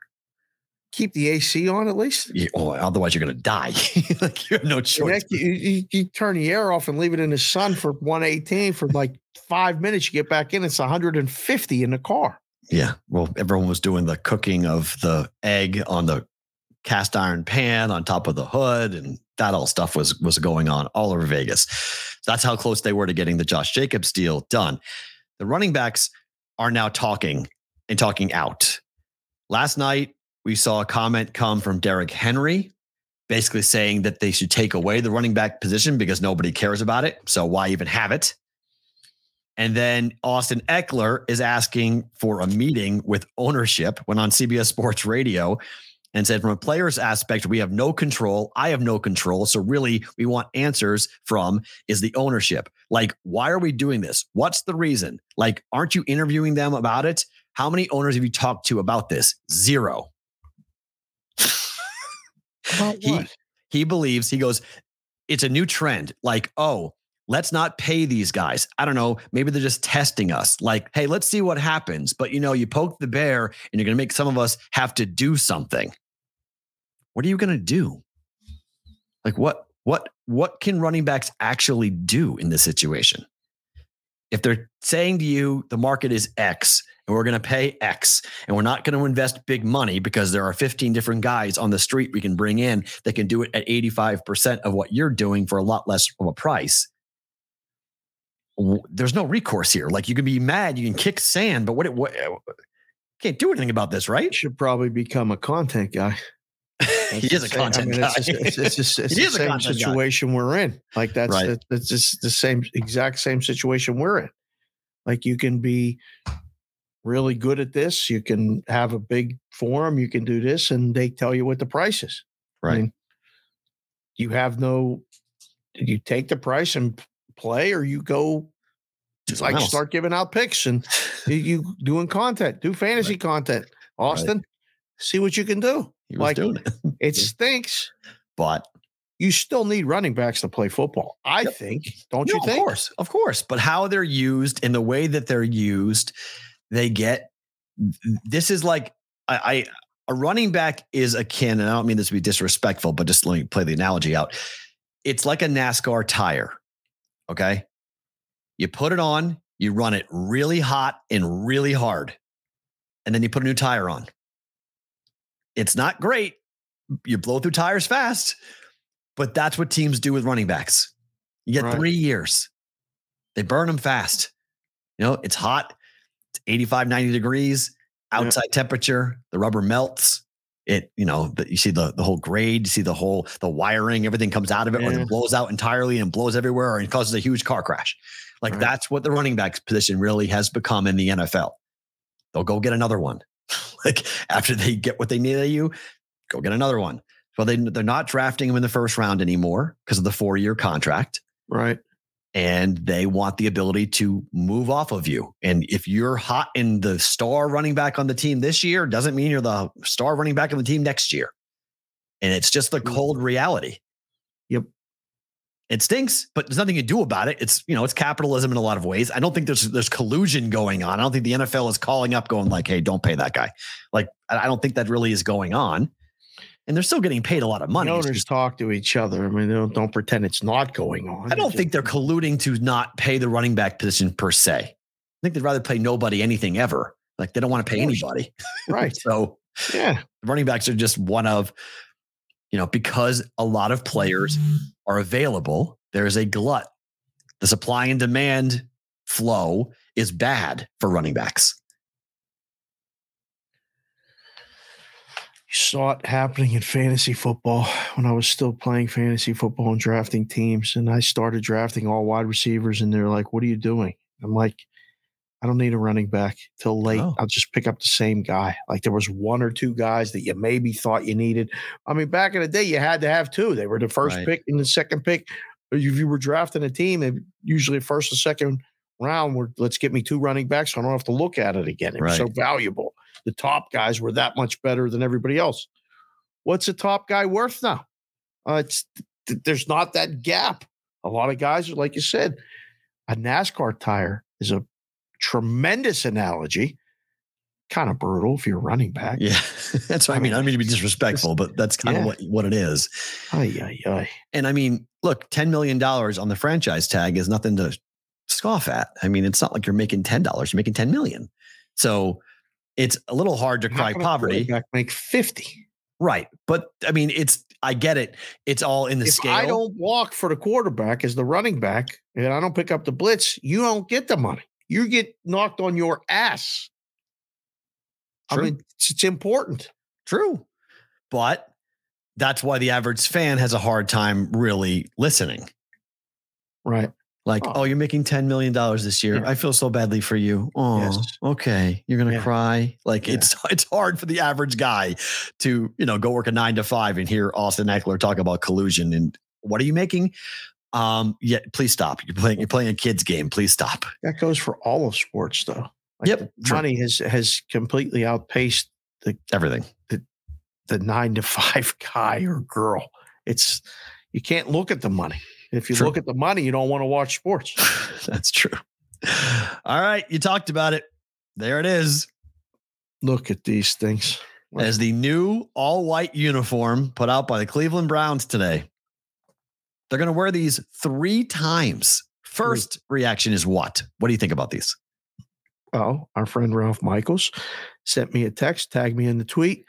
Keep the AC on at least. You- oh, otherwise, you're going to die. like you have no choice. You, you, you turn the air off and leave it in the sun for 118 for like five minutes. You get back in, it's 150 in the car. Yeah. Well, everyone was doing the cooking of the egg on the cast iron pan on top of the hood, and that all stuff was was going on all over Vegas. That's how close they were to getting the Josh Jacobs deal done. The running backs are now talking and talking out. Last night, we saw a comment come from Derrick Henry, basically saying that they should take away the running back position because nobody cares about it. So why even have it? And then Austin Ekeler is asking for a meeting with ownership, went on CBS Sports Radio and said, from a player's aspect, we have no control. I have no control. So, really, we want answers from is the ownership. Like, why are we doing this? What's the reason? Like, aren't you interviewing them about it? How many owners have you talked to about this? Zero. About He- what? he believes he goes it's a new trend like oh let's not pay these guys i don't know maybe they're just testing us like hey let's see what happens but you know you poke the bear and you're going to make some of us have to do something. What are you going to do? Like what what what can running backs actually do in this situation? If they're saying to you the market is x and we're going to pay X and we're not going to invest big money because there are 15 different guys on the street we can bring in that can do it at 85% of what you're doing for a lot less of a price. There's no recourse here. Like you can be mad, you can kick sand, but what, what uh, can't do anything about this, right? You should probably become a content guy. he is a I content mean, guy. It's, just, it's, it's, just- it's the a same content guy. situation we're in. Like that's Right. that- that's just the same exact same situation we're in. Like you can be really good at this. You can have a big forum. You can do this, and they tell you what the price is. I Right. mean, you have no. You take the price and play, or you go something like else. start giving out picks and you- doing content, do fantasy content. Austin, see what you can do. He like doing it. it stinks. But You still need running backs to play football. I Yep. think. Don't No, you think? Of course, of course. But how they're used and the way that they're used, they get. This is like I, I a running back is akin, and I don't mean this to be disrespectful, but just let me play the analogy out. It's like a NASCAR tire. Okay, you put it on, you run it really hot and really hard, and then you put a new tire on. It's not great. You blow through tires fast, but that's what teams do with running backs. You get Right. three years. They burn them fast. You know, it's hot. It's 85, 90 degrees, outside temperature, the rubber melts. It, you know, the, you see the the whole grade, you see the whole the wiring, everything comes out of it, or it blows out entirely and blows everywhere, or it causes a huge car crash. Like Right. that's what the running back position really has become in the NFL. They'll go get another one. like after they get what they need of you, go get another one. Well, they they're not drafting him in the first round anymore because of the four year contract Right. And they want the ability to move off of you. And if you're hot in the star running back on the team this year, doesn't mean you're the star running back on the team next year. And it's just the mm-hmm. cold reality. Yep. It stinks, but there's nothing you do about it. It's you know it's capitalism in a lot of ways. I don't think there's there's collusion going on. I don't think the NFL is calling up, going like, "Hey, don't pay that guy." Like I I don't think that really is going on. And they're still getting paid a lot of money. The owners just- talk to each other. I mean, don't, don't pretend it's not going on. I don't think they're colluding to not pay the running back position per se. I think they'd rather pay nobody anything ever. Like they don't want to pay anybody. right. So Yeah. running backs are just one of, you know, because a lot of players are available, there's a glut. The supply and demand flow is bad for running backs. Saw it happening in fantasy football when I was still playing fantasy football and drafting teams. And I started drafting all wide receivers, and they're like, What are you doing? I'm like, I don't need a running back till late. Oh. I'll just pick up the same guy. Like there was one or two guys that you maybe thought you needed. I mean, back in the day, you had to have two. They were the first Right. pick and the second pick. If you were drafting a team, usually first and second round were let's get me two running backs. So I don't have to look at it again. It was so valuable. The top guys were that much better than everybody else. What's a top guy worth now? Uh, it's th- there's not that gap. A lot of guys are like you said, a NASCAR tire is a tremendous analogy. Kind of brutal if you're running back. Yeah. that's what I mean. I don't mean to be disrespectful, but that's kind Yeah. of what, what it is. Ay, ay, ay. And I mean, look, $10 million on the franchise tag is nothing to scoff at. I mean, it's not like you're making $10, you're making 10 million. So it's a little hard to cry poverty. make 50. Right. But I mean, it's, I get it. It's all in the If scale. I don't walk for the quarterback as the running back and I don't pick up the blitz, you don't get the money. You get knocked on your ass. I mean, it's, it's important. True. But that's why the average fan has a hard time really listening. Right. Like, Oh. oh, you're making $10 million this year. Yeah. I feel so badly for you. Oh, Yes. okay. You're gonna Yeah. cry. Like Yeah. it's it's hard for the average guy to, you know, go work a nine to five and hear Austin Ekeler talk about collusion. And what are you making? Um, yeah, please stop. You're playing, you're playing a kid's game. Please stop. That goes for all of sports, though. Like Yep, money has has completely outpaced the, Everything. the, the nine to five guy or girl. It's you can't look at the money. If you True. look at the money, you don't want to watch sports. That's true. All right. You talked about it. There it is. Look at these things. as the new all white uniform put out by the Cleveland Browns today. They're going to wear these three times. First reaction is what? What do you think about these? Well, our friend Ralph Michaels sent me a text, tagged me in the tweet.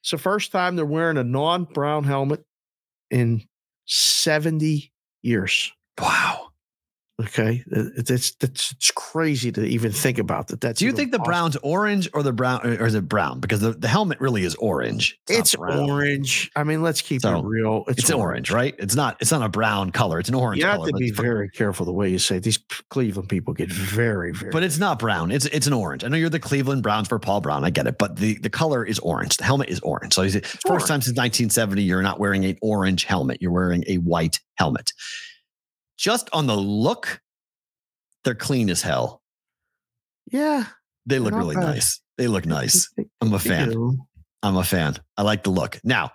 It's the first time they're wearing a non-brown helmet in 70 years. Wow. Okay. It's, it's, it's crazy to even think about that. That's Do you think the brown's orange or the brown or is it brown? Because the, the helmet really is orange. not It's orange. I mean, let's keep So, it real. It's, orange, right? It's not. It's not a brown color. It's an orange You have color. to be it's- very careful the way you say it. these Cleveland people get very, very. But it's not brown. It's it's an orange. I know you're the Cleveland Browns for Paul Brown. I get it. But the, the color is orange. The helmet is orange. So he's first orange. time since 1970, you're not wearing an orange helmet. You're wearing a white helmet. Just on the look, they're clean as hell. yeah. They look really bad. nice. They look nice. I'm a fan. I'm a fan. I like the look. Now,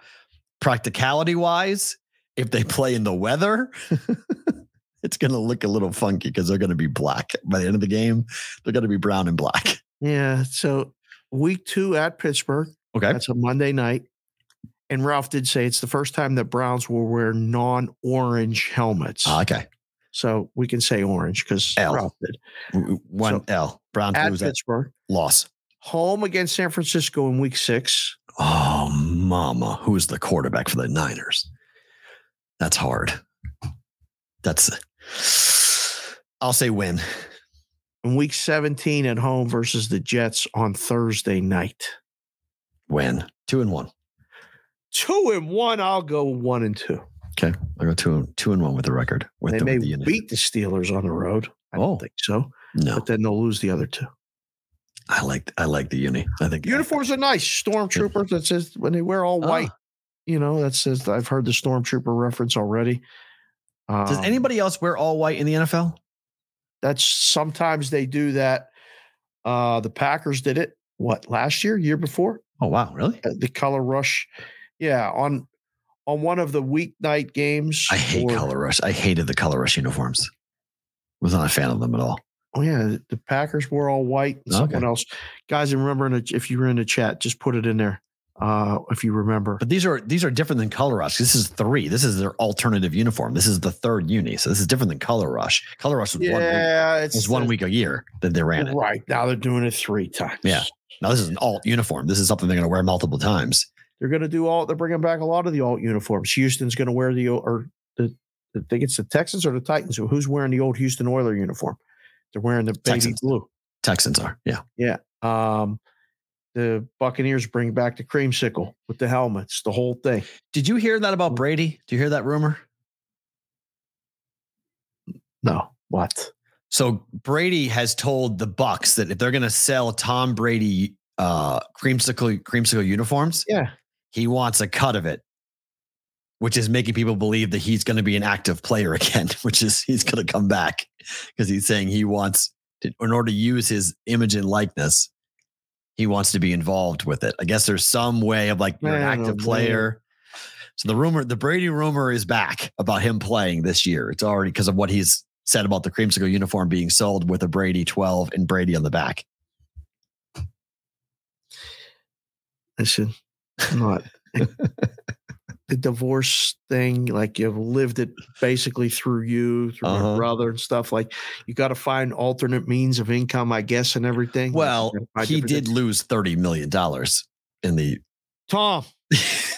practicality wise, if they play in the weather, it's going to look a little funky because they're going to be black by the end of the game. They're going to be brown and black. Yeah. So week two at Pittsburgh. Okay. That's a Monday night. And Ralph did say it's the first time that Browns will wear non-orange helmets. Ah, okay. So we can say orange because L. Ralph did. W- One L. Browns At Pittsburgh, loss. home against San Francisco in week six. Oh, mama. Who is the quarterback for the Niners? That's hard. That's, I'll say win. in week 17 at home versus the Jets on Thursday night. Win two and one. Two and one, I'll go one and two. Okay, I go two two and one with the record. With They the, may the beat the Steelers on the road. I Oh. don't think so. No, But then they'll lose the other two. I like I like the uni. I think Uniforms are nice. Stormtroopers, that says when they wear all Ah. white, you know, that says I've heard the Stormtrooper reference already. Does Um, anybody else wear all white in the NFL? that's sometimes they do that. Uh the Packers did it what last year, year before? Oh wow, really? Uh, the color rush. Yeah, on on one of the weeknight games. I hate or- color rush. I hated the color rush uniforms. Was not a fan of them at all. Oh yeah, the- Packers were all white. And Okay. Someone else, guys, remember in the, if you were in the chat, just put it in there. Uh, if you remember, But these are these are different than color rush. This is three. This is their alternative uniform. This is the third uni. So this is different than color rush. Color rush was one week. yeah, it's was one week a year that they ran it. Right now they're doing it three times. Yeah. Now this is an alt uniform. This is something they're going to wear multiple times. They're going to do all. They're bringing back a lot of the alt uniforms. Houston's going to wear the or the. I think it's the Texans or the Titans. Who's wearing the old Houston Oiler uniform? They're wearing the baby Texans. blue. Texans are. Yeah, yeah. Um, the Buccaneers bring back the creamsicle with the helmets, the whole thing. Did you hear that about Brady? Do you hear that rumor? No, what? So Brady has told the Bucks that if they're going to sell Tom Brady uh creamsicle creamsicle uniforms, Yeah, he wants a cut of it, which is making people believe that he's going to be an active player again, which is he's going to come back because he's saying he wants to, in order to use his image and likeness, he wants to be involved with it. I guess there's some way of like you're an oh, active player. So the rumor, the Brady rumor is back about him playing this year. It's already because of what he's said about the creamsicle uniform being sold with a Brady 12 and Brady on the back. I'm not the divorce thing. Like you've lived it basically through you, through my Uh-huh. brother and stuff. Like you got to find alternate means of income, I guess, and everything. Well, you gotta find he did things. lose $30 million in the Tom,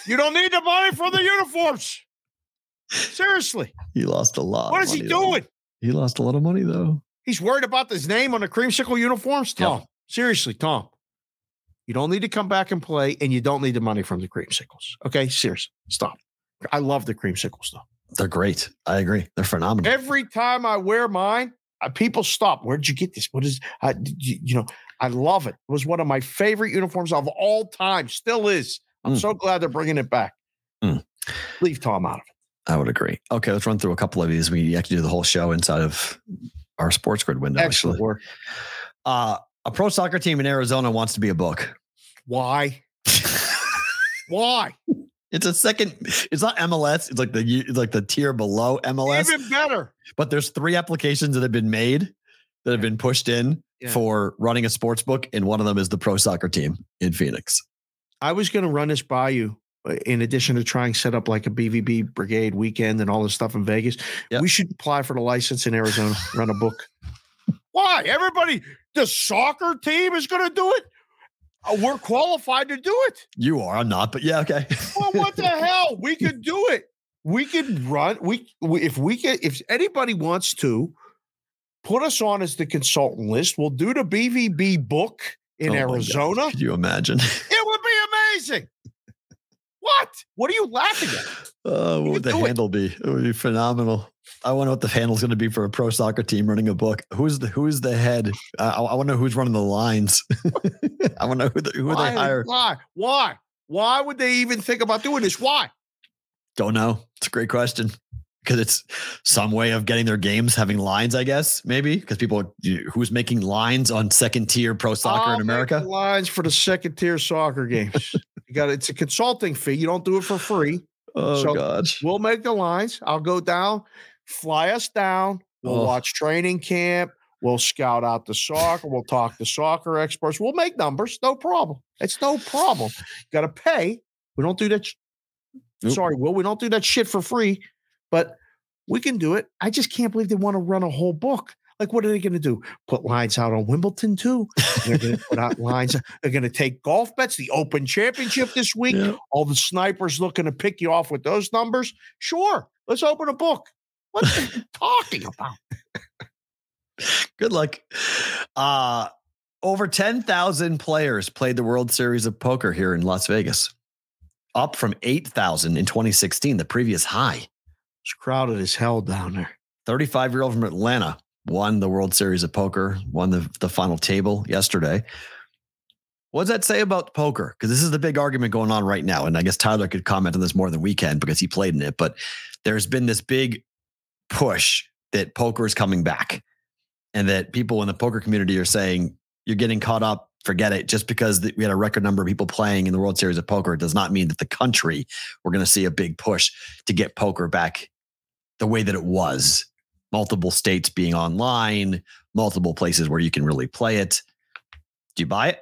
you don't need the money for the uniforms. Seriously, He lost a lot. what is he money, though. doing? He lost a lot of money though. He's worried about his name on the creamsicle uniforms. Yep. Tom, seriously, Tom, you don't need to come back and play, and you don't need the money from the creamsicles. Okay, seriously, stop. I love the creamsicles though. They're great. I agree. They're phenomenal. Every time I wear mine, uh, people stop. Where'd you get this? What is? Did you, you know, I love it. It was one of my favorite uniforms of all time. Still is. I'm Mm. so glad they're bringing it back. Mm. Leave Tom out of it. I would agree. Okay, let's run through a couple of these. We have to do the whole show inside of our sports grid window. Excellent Actually, work. uh, a pro soccer team in Arizona wants to be a book. Why? Why? It's a second. It's not MLS. It's like the it's like the tier below MLS. Even better. but there's three applications that have been made that have been pushed in Yeah. for running a sports book, and one of them is the pro soccer team in Phoenix. I was going to run this by you. uh, In addition to trying to set up like a BVB brigade weekend and all this stuff in Vegas, Yep. we should apply for the license in Arizona, run a book. Why? Everybody, the soccer team is going to do it. Uh, we're qualified to do it. You are. I'm not, but yeah, okay. Well, what the hell? We could do it. We could run. We, if we can. If anybody wants to put us on as the consultant list, we'll do the BVB book in Oh God. Arizona. Could you imagine? It would be amazing. What? What are you laughing at? Oh, what would the do it. handle be? It would be phenomenal. I wonder what the handle's going to be for a pro soccer team running a book. Who's the who's the head? I, I want to know who's running the lines. I want to know who, the, who why, they hire. why? Why? Why would they even think about doing this? Why? Don't know. It's a great question because it's some way of getting their games having lines. I guess maybe because people who's making lines on second tier pro soccer I'll in America. lines for the second tier soccer games. you got it's a consulting fee. You don't do it for free. Oh So- gosh. We'll make the lines. I'll go down, fly us down. We'll Oh. watch training camp. We'll scout out the soccer. We'll talk to soccer experts. We'll make numbers. No problem. It's no problem. Got to pay. We don't do that. sh- Nope. Sorry, Will. We don't do that shit for free, but we can do it. I just can't believe they want to run a whole book. Like, what are they going to do? Put lines out on Wimbledon too? They're going to put out lines. They're going to take golf bets, the Open Championship this week. Yeah. All the snipers looking to pick you off with those numbers. Sure, let's open a book. What are you talking about? Good luck. Uh, over 10,000 players played the World Series of Poker here in Las Vegas, up from 8,000 in 2016, the previous high. It's crowded as hell down there. 35 year old from Atlanta won the World Series of Poker, won the, the final table yesterday. What does that say about poker? Because this is the big argument going on right now. And I guess Tyler could comment on this more than we can because he played in it. But there's been this big push that poker is coming back and that people in the poker community are saying you're getting caught up. Forget it. Just because we had a record number of people playing in the World Series of Poker does not mean that the country we're going to see a big push to get poker back the way that it was. Multiple states being online, multiple places where you can really play it. Do you buy it?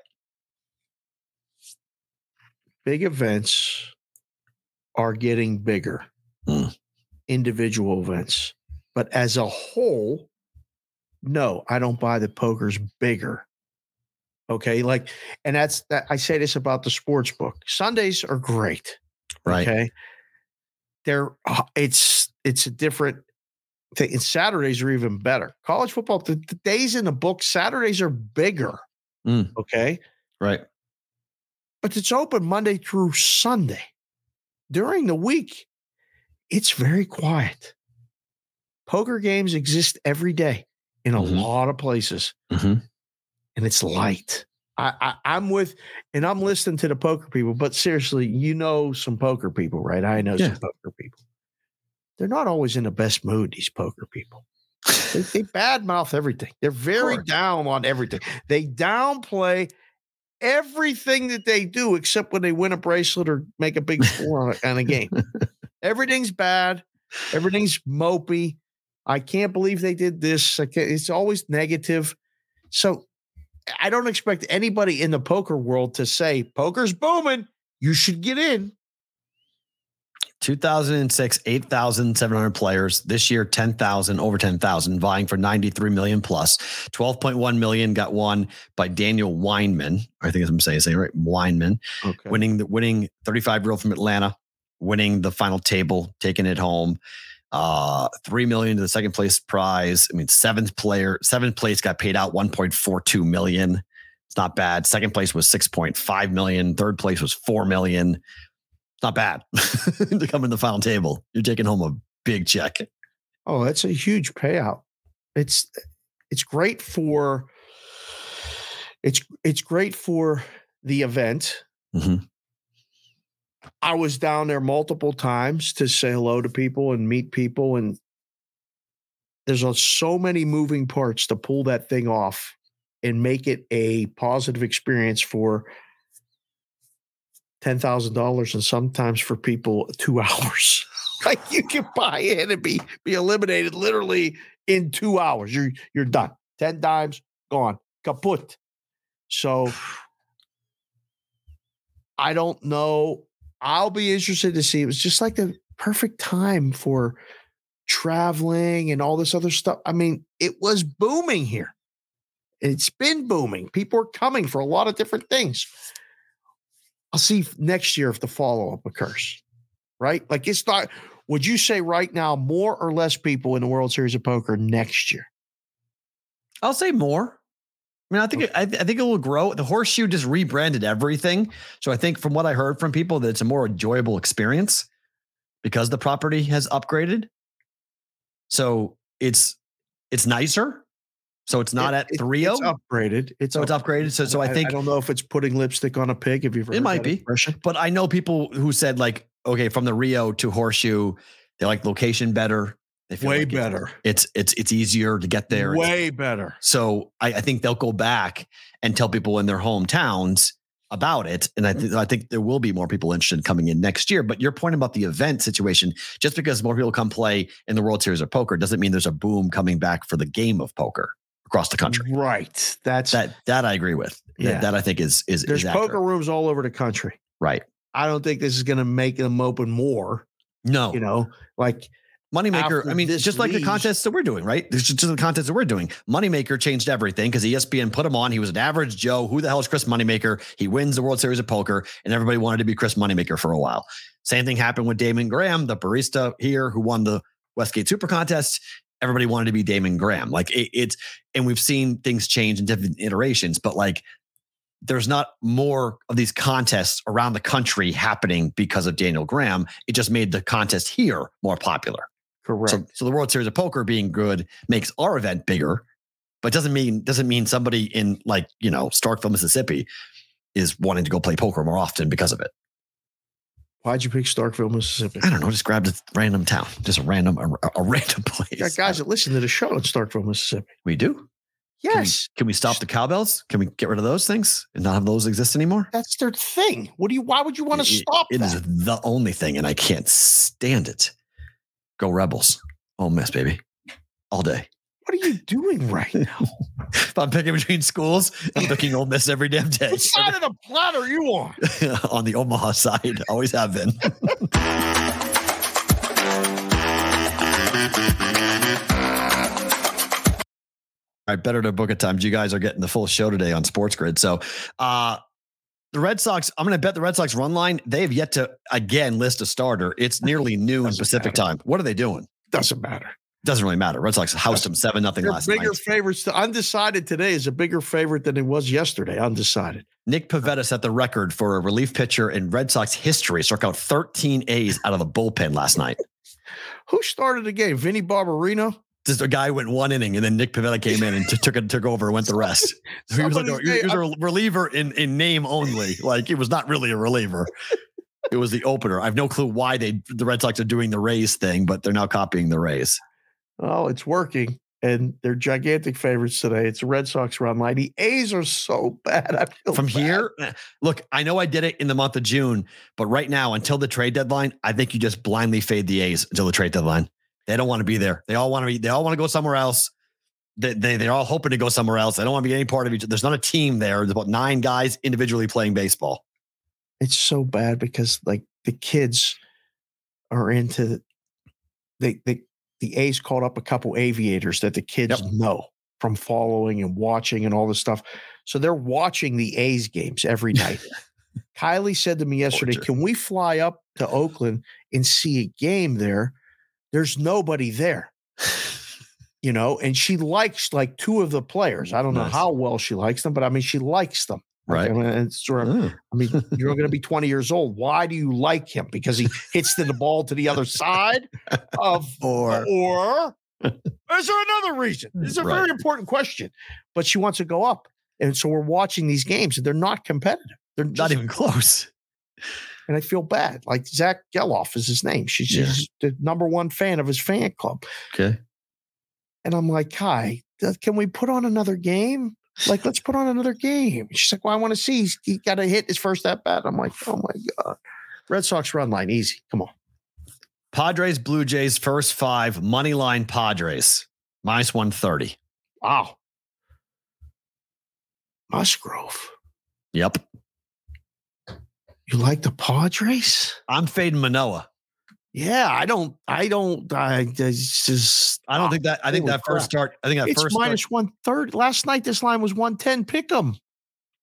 Big events are getting bigger, Hmm. individual events. But as a whole, no, I don't buy the poker's bigger. Okay. Like, and that's that I say this about the sports book. Sundays are great. Right. Okay. They're uh, it's it's a different thing. And Saturdays are even better. College football, the, the days in the book, Saturdays are bigger. Mm. Okay. Right. But it's open Monday through Sunday. During the week, it's very quiet. Poker games exist every day in a Mhm. lot of places, Mhm. and it's light. I, I I'm with, and I'm listening to the poker people. But seriously, you know some poker people, right? I know Yeah. some poker people. They're not always in the best mood. These poker people. They, they badmouth everything. They're very down on everything. They downplay everything that they do, except when they win a bracelet or make a big score on a, on a game. Everything's bad. Everything's mopey. I can't believe they did this. It's always negative. So I don't expect anybody in the poker world to say poker's booming. You should get in. 2006, 8,700 players. This year, 10,000, over 10,000, vying for 93 million plus. 12.1 million got won by Daniel Weinman. I think I'm saying, saying it right, Weinman, Okay. winning the winning 35 year old from Atlanta, winning the final table, taking it home. Uh, three million to the second place prize. I mean, seventh player, seventh place got paid out 1.42 million. It's not bad. Second place was 6.5 million. Third place was 4 million. It's not bad to come in the final table. You're taking home a big check. Oh, that's a huge payout. It's it's great for it's it's great for the event. Mhm. I was down there multiple times to say hello to people and meet people, and there's a, so many moving parts to pull that thing off and make it a positive experience for ten thousand dollars, and sometimes for people two hours. like you can buy in and be be eliminated literally in two hours. You're you're done. Ten times gone, kaput. So I don't know. I'll be interested to see. It was just like the perfect time for traveling and all this other stuff. I mean, it was booming here. It's been booming. People are coming for a lot of different things. I'll see next year if the follow up occurs, right? Like it's not. Would you say right now more or less people in the World Series of Poker next year? I'll say more. I mean, I think it, I, I think it will grow. The horseshoe just rebranded everything, so I think from what I heard from people that it's a more enjoyable experience because the property has upgraded. So it's it's nicer. So it's not It- at it- oh. It's upgraded. It's So it's upgraded. So so I think I don't know if it's putting lipstick on a pig. If you've ever It might be. expression. But I know people who said like, okay, from the Rio to Horseshoe, they like location better. Way like better. It's it's it's easier to get there. Way better. So I, I think they'll go back and tell people in their hometowns about it. And I, mm. th- I think there will be more people interested in coming in next year. But your point about the event situation, just because more people come play in the World Series of Poker doesn't mean there's a boom coming back for the game of poker across the country. Right. That's That that I agree with. That- Yeah. That, I think is is, there's is poker rooms all over the country. right. I don't think this is going to make them open more. No, You know, like Moneymaker, after I mean, just like the contests that we're doing, right? This is just the contests that we're doing. Moneymaker changed everything because ESPN put him on. He was an average Joe. Who the hell is Chris Moneymaker? He wins the World Series of Poker, and everybody wanted to be Chris Moneymaker for a while. Same thing happened with Damon Graham, the barista here who won the Westgate Super Contest. everybody wanted to be Damon Graham. Like it, it's, and we've seen things change in different iterations, but like there's not more of these contests around the country happening because of Daniel Graham. It just made the contest here more popular. Correct. So, so the World Series of Poker being good makes our event bigger, but doesn't mean doesn't mean somebody in like you know Starkville, Mississippi, is wanting to go play poker more often because of it. Why'd you pick Starkville, Mississippi? I don't know. Just grabbed a random town, just a random a, a random place. Got guys that listen to the show in Starkville, Mississippi. we do. Yes, Can we stop the cowbells? Can we get rid of those things and not have those exist anymore? that's their thing. What do you? Why would you want to It- stop It that? is the only thing, and I can't stand it. Go Rebels. Oh, miss, baby. All day. what are you doing right now? If I'm picking between schools, I'm picking Ole Miss every damn day. what side of the planet are you on? on the Omaha side. Always have been. All right, better to book a time. You guys are getting the full show today on Sports Grid. So, uh, the Red Sox, I'm going to bet the Red Sox run line, they have yet to again list a starter. It's nearly noon Pacific matter. time. What are they doing? Doesn't matter. Doesn't really matter. Red Sox housed them 7 nothing last bigger night. Bigger favorites. To, undecided today is a bigger favorite than it was yesterday. Undecided. Nick Pivetta set the record for a relief pitcher in Red Sox history, struck out 13 A's out of the bullpen last night. Who started the game? Vinny Barbarino. Just a guy went one inning and then Nick Pivetta came in and t- took it, took over and went the rest. he was, like a, he was a reliever in, in name only. Like he was not really a reliever. It was the opener. I have no clue why they the Red Sox are doing the Rays thing, but they're now copying the Rays. Oh, it's working. And they're gigantic favorites today. It's the Red Sox run line. The A's are so bad. I feel From bad. here, eh, look, I know I did it in the month of June, but right now, until the trade deadline, I think you just blindly fade the A's until the trade deadline. They don't want to be there. They all want to be. They all want to go somewhere else. They, they they're all hoping to go somewhere else. They don't want to be any part of each. There's not a team there. There's about nine guys individually playing baseball. it's so bad because like the kids are into they they the A's called up a couple aviators that the kids Yep. know from following and watching and all this stuff. So they're watching the A's games every night. Kylie said to me yesterday, Torture. "Can we fly up to Oakland and see a game there?" There's nobody there. You know, and she likes like two of the players. I don't know how well she likes them, but I mean, she likes them. Like, Right. I mean, it's sort of Oh. I mean, you're going to be 20 years old. Why do you like him? Because he hits the, ball to the other side of, Or or is there another reason? It's a Right. very important question. But she wants to go up, and so we're watching these games, and they're not competitive. They're not even close. And I feel bad. Like Zach Gelof is his name. She's, Yeah. she's the number one fan of his fan club, Okay. and I'm like, Kai, can we put on another game? Like, let's put on another game. She's like, Well, I want to see. He's, he got to hit his first at bat. I'm like, Oh my god. Red Sox run line easy. Come on. Padres, Blue Jays, first five, money line Padres, minus 130. Wow. Musgrove. Yep. You like the Padres? I'm fading Manoah. Yeah, I don't. I don't. I just. I don't ah, think that, I think that first crap. start, I think that it's first minus one thirty. Last night this line was one ten. Pick 'em.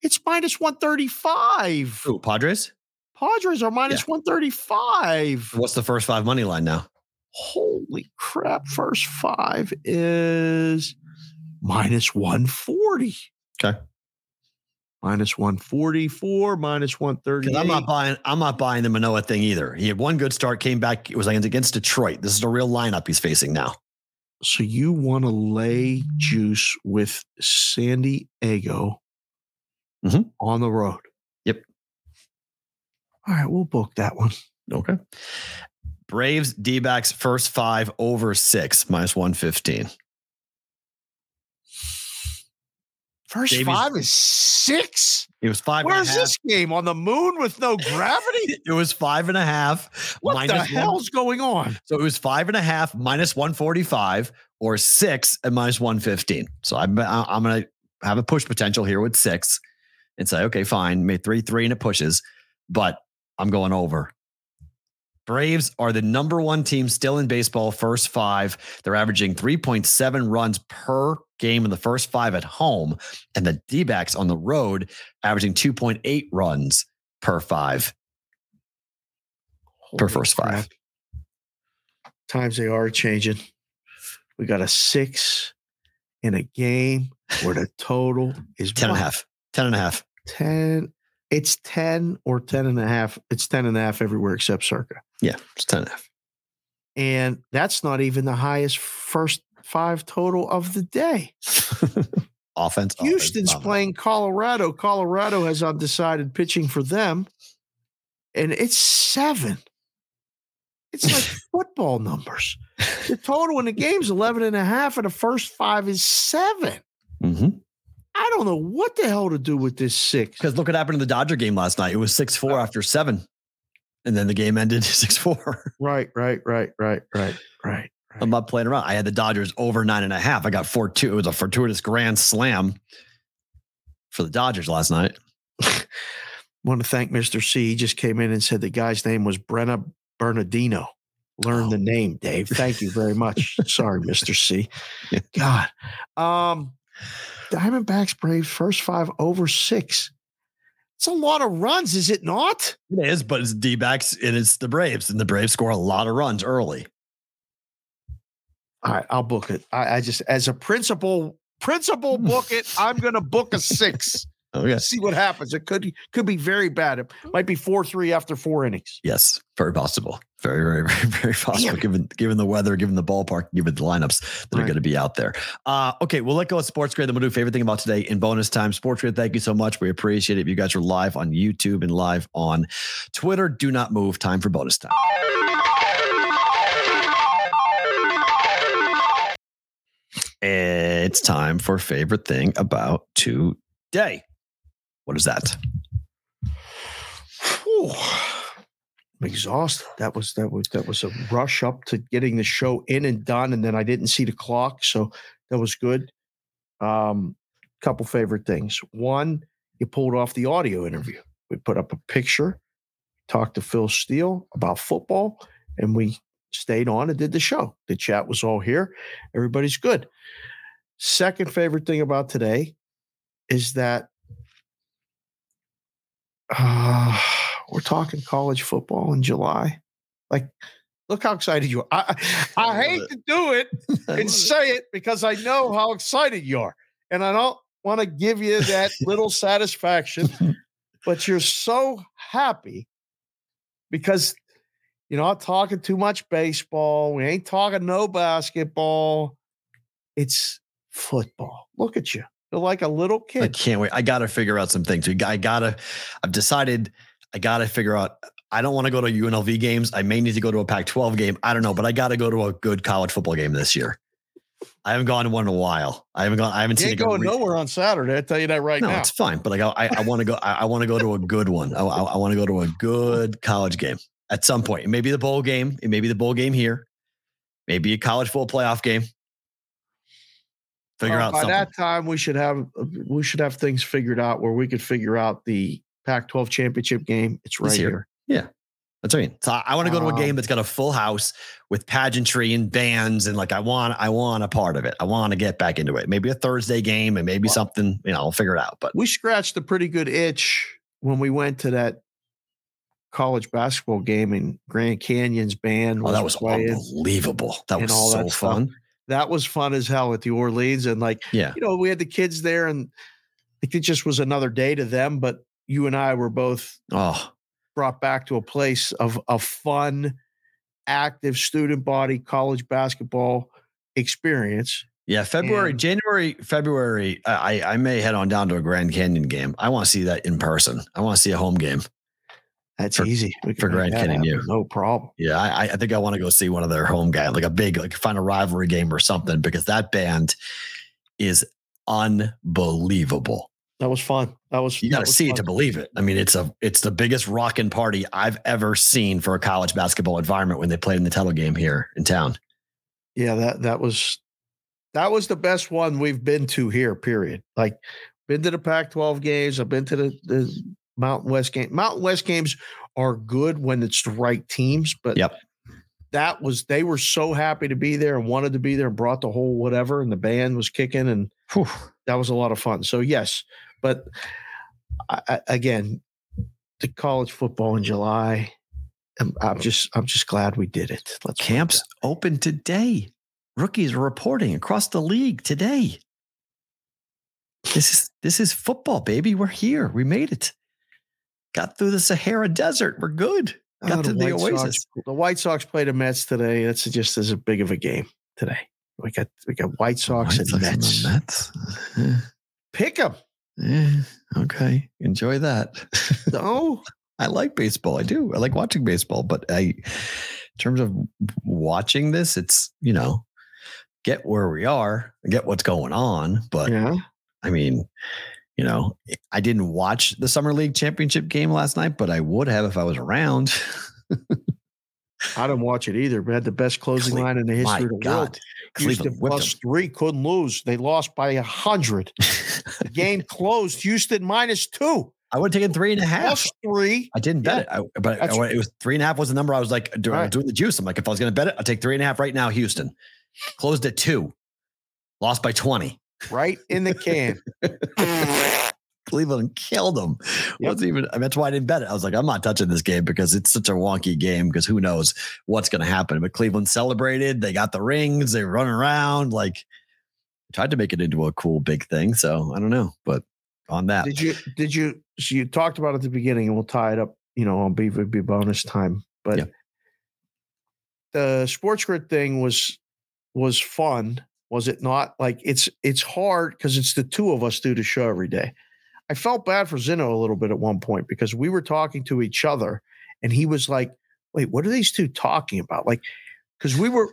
It's minus one thirty five. Ooh, Padres? Padres are minus one thirty five. What's the first five money line now? Holy crap! First five is minus one forty. Okay. Minus one forty four. Minus one thirty. I'm not buying, I'm not buying the Manoah thing either. He had one good start, came back. It was against Detroit. This is a real lineup he's facing now. So you want to lay juice with San Diego Mhm. on the road? Yep. All right, we'll book that one. Okay. Braves, D backs, first five over six, minus 115. First Davies- five is six. It was five and a Where's this game on the moon with no gravity? It was five and a half. What the minus one- hell's going on? So it was five and a half minus 145 or six at minus 115. So I'm, I'm going to have a push potential here with six and say, okay, fine, made three, three, and it pushes, but I'm going over. Braves are the number one team still in baseball, first five. They're averaging 3.7 runs per game in the first five at home. And the D backs on the road averaging 2.8 runs per five. Per Holy first five. Times they are changing. We got a six in a game where the total is 10 and a half. 10 and a half. 10. It's 10 or 10 and a half. It's 10 and a half everywhere except Circa. Yeah, it's 10 and a half. And that's not even the highest first five total of the day. offense. Houston's offense, playing Colorado. Colorado has undecided pitching for them, and it's seven. It's like football numbers. The total in the game's 11 and a half, and the first five is seven. Mm-hmm. I don't know what the hell to do with this six. Because look what happened in the Dodger game last night. It was 6 4 after seven. And then the game ended 6 4. Right, right, right, right, right, right. I'm not playing around. I had the Dodgers over nine and a half. I got four two. It was a fortuitous grand slam for the Dodgers last night. want to thank Mr. C. He just came in and said the guy's name was Brennan Bernardino. Learn the name, Dave. Thank you very much. Sorry, Mr. C. God. Um, Diamondbacks Braves first five over six. It's a lot of runs, is it not? It is, but it's D backs and it's the Braves. And the Braves score a lot of runs early. All right, I'll book it. I, I just as a principal, principal book it. I'm gonna book a six. Oh, yes. See what happens. It could could be very bad. It might be four three after four innings. Yes, very possible. Very, very, very, very possible. Damn. Given given the weather, given the ballpark, given the lineups that are going to be out there. Uh, okay, we'll let go of sports grid. Then we'll do favorite thing about today in bonus time. Sports Grid, thank you so much. We appreciate it. You guys are live on YouTube and live on Twitter. Do not move. Time for bonus time. It's time for favorite thing about today. What is that? Whew. I'm exhausted. That was that was that was a rush up to getting the show in and done, and then I didn't see the clock, so that was good. Um, couple favorite things. One, you pulled off the audio interview. We put up a picture, talked to Phil Steele about football, and we stayed on and did the show. The chat was all here. Everybody's good. Second favorite thing about today is that uh, we're talking college football in July. Like, look how excited you are. I, I, I hate it. to do it and say it because I know how excited you are. And I don't want to give you that little satisfaction, but you're so happy because you're not talking too much baseball. We ain't talking no basketball. It's football. Look at you. You're like a little kid. I can't wait. I got to figure out some things. I gotta. I've decided. I gotta figure out. I don't want to go to UNLV games. I may need to go to a Pac-12 game. I don't know, but I got to go to a good college football game this year. I haven't gone to one in a while. I haven't gone. I haven't You seen it go. going re- nowhere on Saturday. I tell you that right now. no, now. it's fine. But like, I, I want to go. I, I want to go to a good one. I, I, want to go to a good college game at some point. It may be the bowl game. It may be the bowl game here. Maybe a college football playoff game. Figure out by something. that time we should have we should have things figured out where we could figure out the Pac-12 championship game. It's right here. here. That's what I mean. So I, I want to go to a Um, game that's got a full house with pageantry and bands and like I want I want a part of it. I want to get back into it. Maybe a Thursday game and maybe Well- something, you know, I'll figure it out. But We scratched a pretty good itch when we went to that college basketball game and Grand Canyon's band oh, that was unbelievable. That was all so that stuff. fun. That was fun as hell at the Orleans and like Yeah. you know we had the kids there and it just was another day to them. But you and I were both Oh, brought back to a place of a fun, active student body college basketball experience. yeah. February, And- January, February. I I may head on down to a Grand Canyon game. I want to see that in person. I want to see a home game. That's For- easy. We for can make Grand that Canyon U. No problem. Yeah, I, I think I want to go see one of their home guys, like a big, like find a rivalry game or something, because that band is unbelievable. That was fun. That was You got to see it to believe it. I mean, it's a it's the biggest rockin' party I've ever seen for a college basketball environment when they played in the title game here in town. Yeah, that that was that was the best one we've been to here. Period. Like, been to the Pac-12 games. I've been to the, the Mountain West game. Mountain West games are good when it's the right teams, but Yep. that was they were so happy to be there and wanted to be there and brought the whole whatever, and the band was kicking and that was a lot of fun. So yes, but I, I, again, the college football in July. I'm, I'm just I'm just glad we did it. Let's it Camps open today. rookies are reporting across the league today. This is this is football, baby. We're here. We made it. Got through the Sahara Desert. We're good. Got Oh, to the White Oasis. Sox, the White Sox play the Mets today. That's just as big of a game today. We got we got White Sox White and Sox Mets. the Mets. Pick them. eh, okay, enjoy that. No, I like baseball. I do. I like watching baseball, but I, in terms of watching this, it's you know, get where we are, get what's going on. But yeah. I mean, you know, I didn't watch the summer league championship game last night, but I would have if I was around. I didn't watch it either. We had the best closing Cle- line in the history of the world. God, Houston Cleveland whipped plus three, couldn't lose. They lost by a hundred. The game closed. Houston minus two, I would have taken three and a half. plus three. I didn't bet it, I, but I, it was three and a half was the number. I was like, doing, Right. doing the juice. I'm like, if I was going to bet it, I'll take three and a half right now. Houston closed at two, lost by 20. Right in the can. Cleveland killed them. Yep. Wasn't even. That's why I didn't bet it. I was like, I'm not touching this game because it's such a wonky game. Because who knows what's going to happen? But Cleveland celebrated. They got the rings. They run around like tried to make it into a cool big thing. So I don't know, but on that, Did you? Did you? So you talked about it at the beginning, and we'll tie it up. You know, on BVB bonus time. But Yeah. the sports grid thing was was fun, was it not? Like it's it's hard because it's the two of us do the show every day. I felt bad for Zeno a little bit at one point because we were talking to each other, and he was like, "Wait, what are these two talking about?" Like, because we were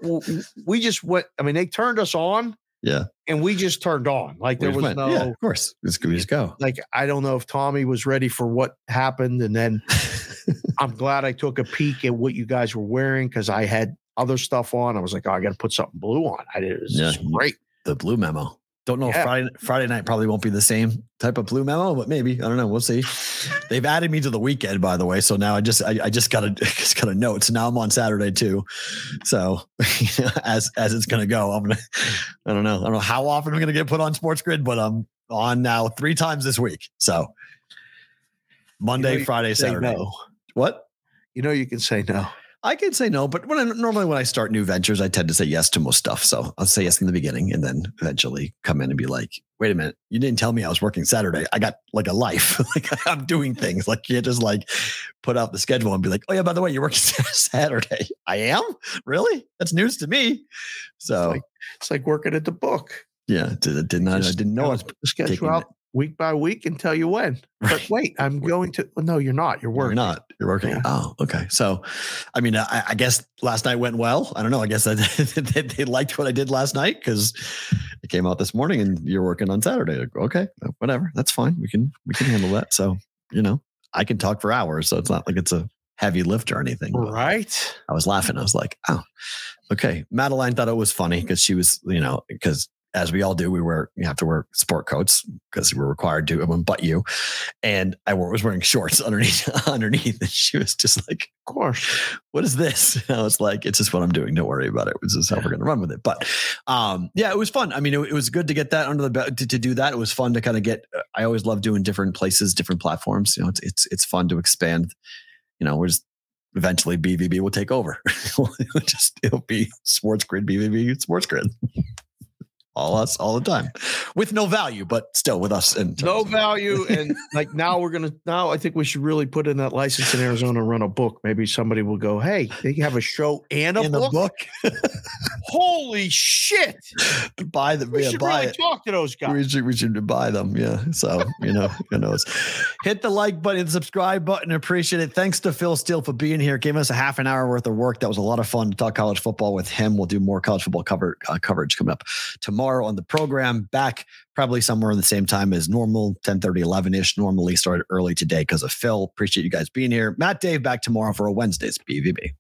we just went. I mean, they turned us on, yeah, and we just turned on. Like there was went, no yeah, of course, let's go. Just go. like I don't know if Tommy was ready for what happened, and then I'm glad I took a peek at what you guys were wearing because I had other stuff on. I was like, oh, I got to put something blue on. I did. It was Yeah. great. the blue memo. Don't know Yeah. Friday Friday night probably won't be the same type of blue memo, but maybe I don't know. We'll see. They've added me to the weekend, by the way. So now I just I, I just got a just got a note. So now I'm on Saturday too. So as as it's gonna go, I'm gonna I don't know. I don't know how often I'm gonna get put on Sports Grid, but I'm on now three times this week. So Monday, you Friday, Say Saturday. no. What? You know, you can say no. I can say no, but when I, normally when I start new ventures, I tend to say yes to most stuff. So I'll say yes in the beginning, and then eventually come in and be like, "Wait a minute, you didn't tell me I was working Saturday. I got like a life. like I'm doing things. Like you can't just like put out the schedule and be like, oh yeah, by the way, you're working Saturday. I am really. That's news to me. So like- It's like working at the book. yeah, did, did not. I didn't know I was schedule out. Week by week and tell you when. But wait, I'm going to. well, no, you're not. You're working. You're not. You're working. Yeah. Oh, okay. So, I mean, I, I guess last night went well. I don't know. I guess I, they, they liked what I did last night because it came out this morning, and you're working on Saturday. Okay, uh, whatever. That's fine. We can we can handle that. So, you know, I can talk for hours. So it's not like it's a heavy lift or anything. Right. I was laughing. I was like, oh, okay. Madeline thought it was funny because she was, you know, because as we all do, we wear, you have to wear sport coats because we're required to, everyone but you. And I was wearing shorts underneath, underneath. And she was just like, Of course. what is this? And I was like, it's just what I'm doing. Don't worry about it. This is how we're going to run with it. But um, yeah, it was fun. I mean, it, it was good to get that under the belt to, to do that. It was fun to kind of get, uh, I always love doing different places, different platforms. You know, it's, it's, it's fun to expand, you know, we're just, eventually BVB will take over. it'll just, it'll be sports grid, BVB sports grid. All us all the time with no value, but still with us. And No value. And like now we're to, now I think we should really put in that license in Arizona and run a book. Maybe somebody will go, hey, they have a show and a in book. book, Holy shit. buy the We yeah, should really it. talk to those guys. We should, we should buy them. Yeah. So, you know, who knows? Hit the like button, subscribe button. Appreciate it. Thanks to Phil Steele for being here. Giving us a half an hour worth of work. That was a lot of fun to talk college football with him. We'll do more college football cover, uh, coverage coming up tomorrow on the program. Back probably somewhere in the same time as normal, 10 30, 11 ish. Normally started early today because of Phil. Appreciate you guys being here. Matt Dave back tomorrow for a Wednesday's BVB.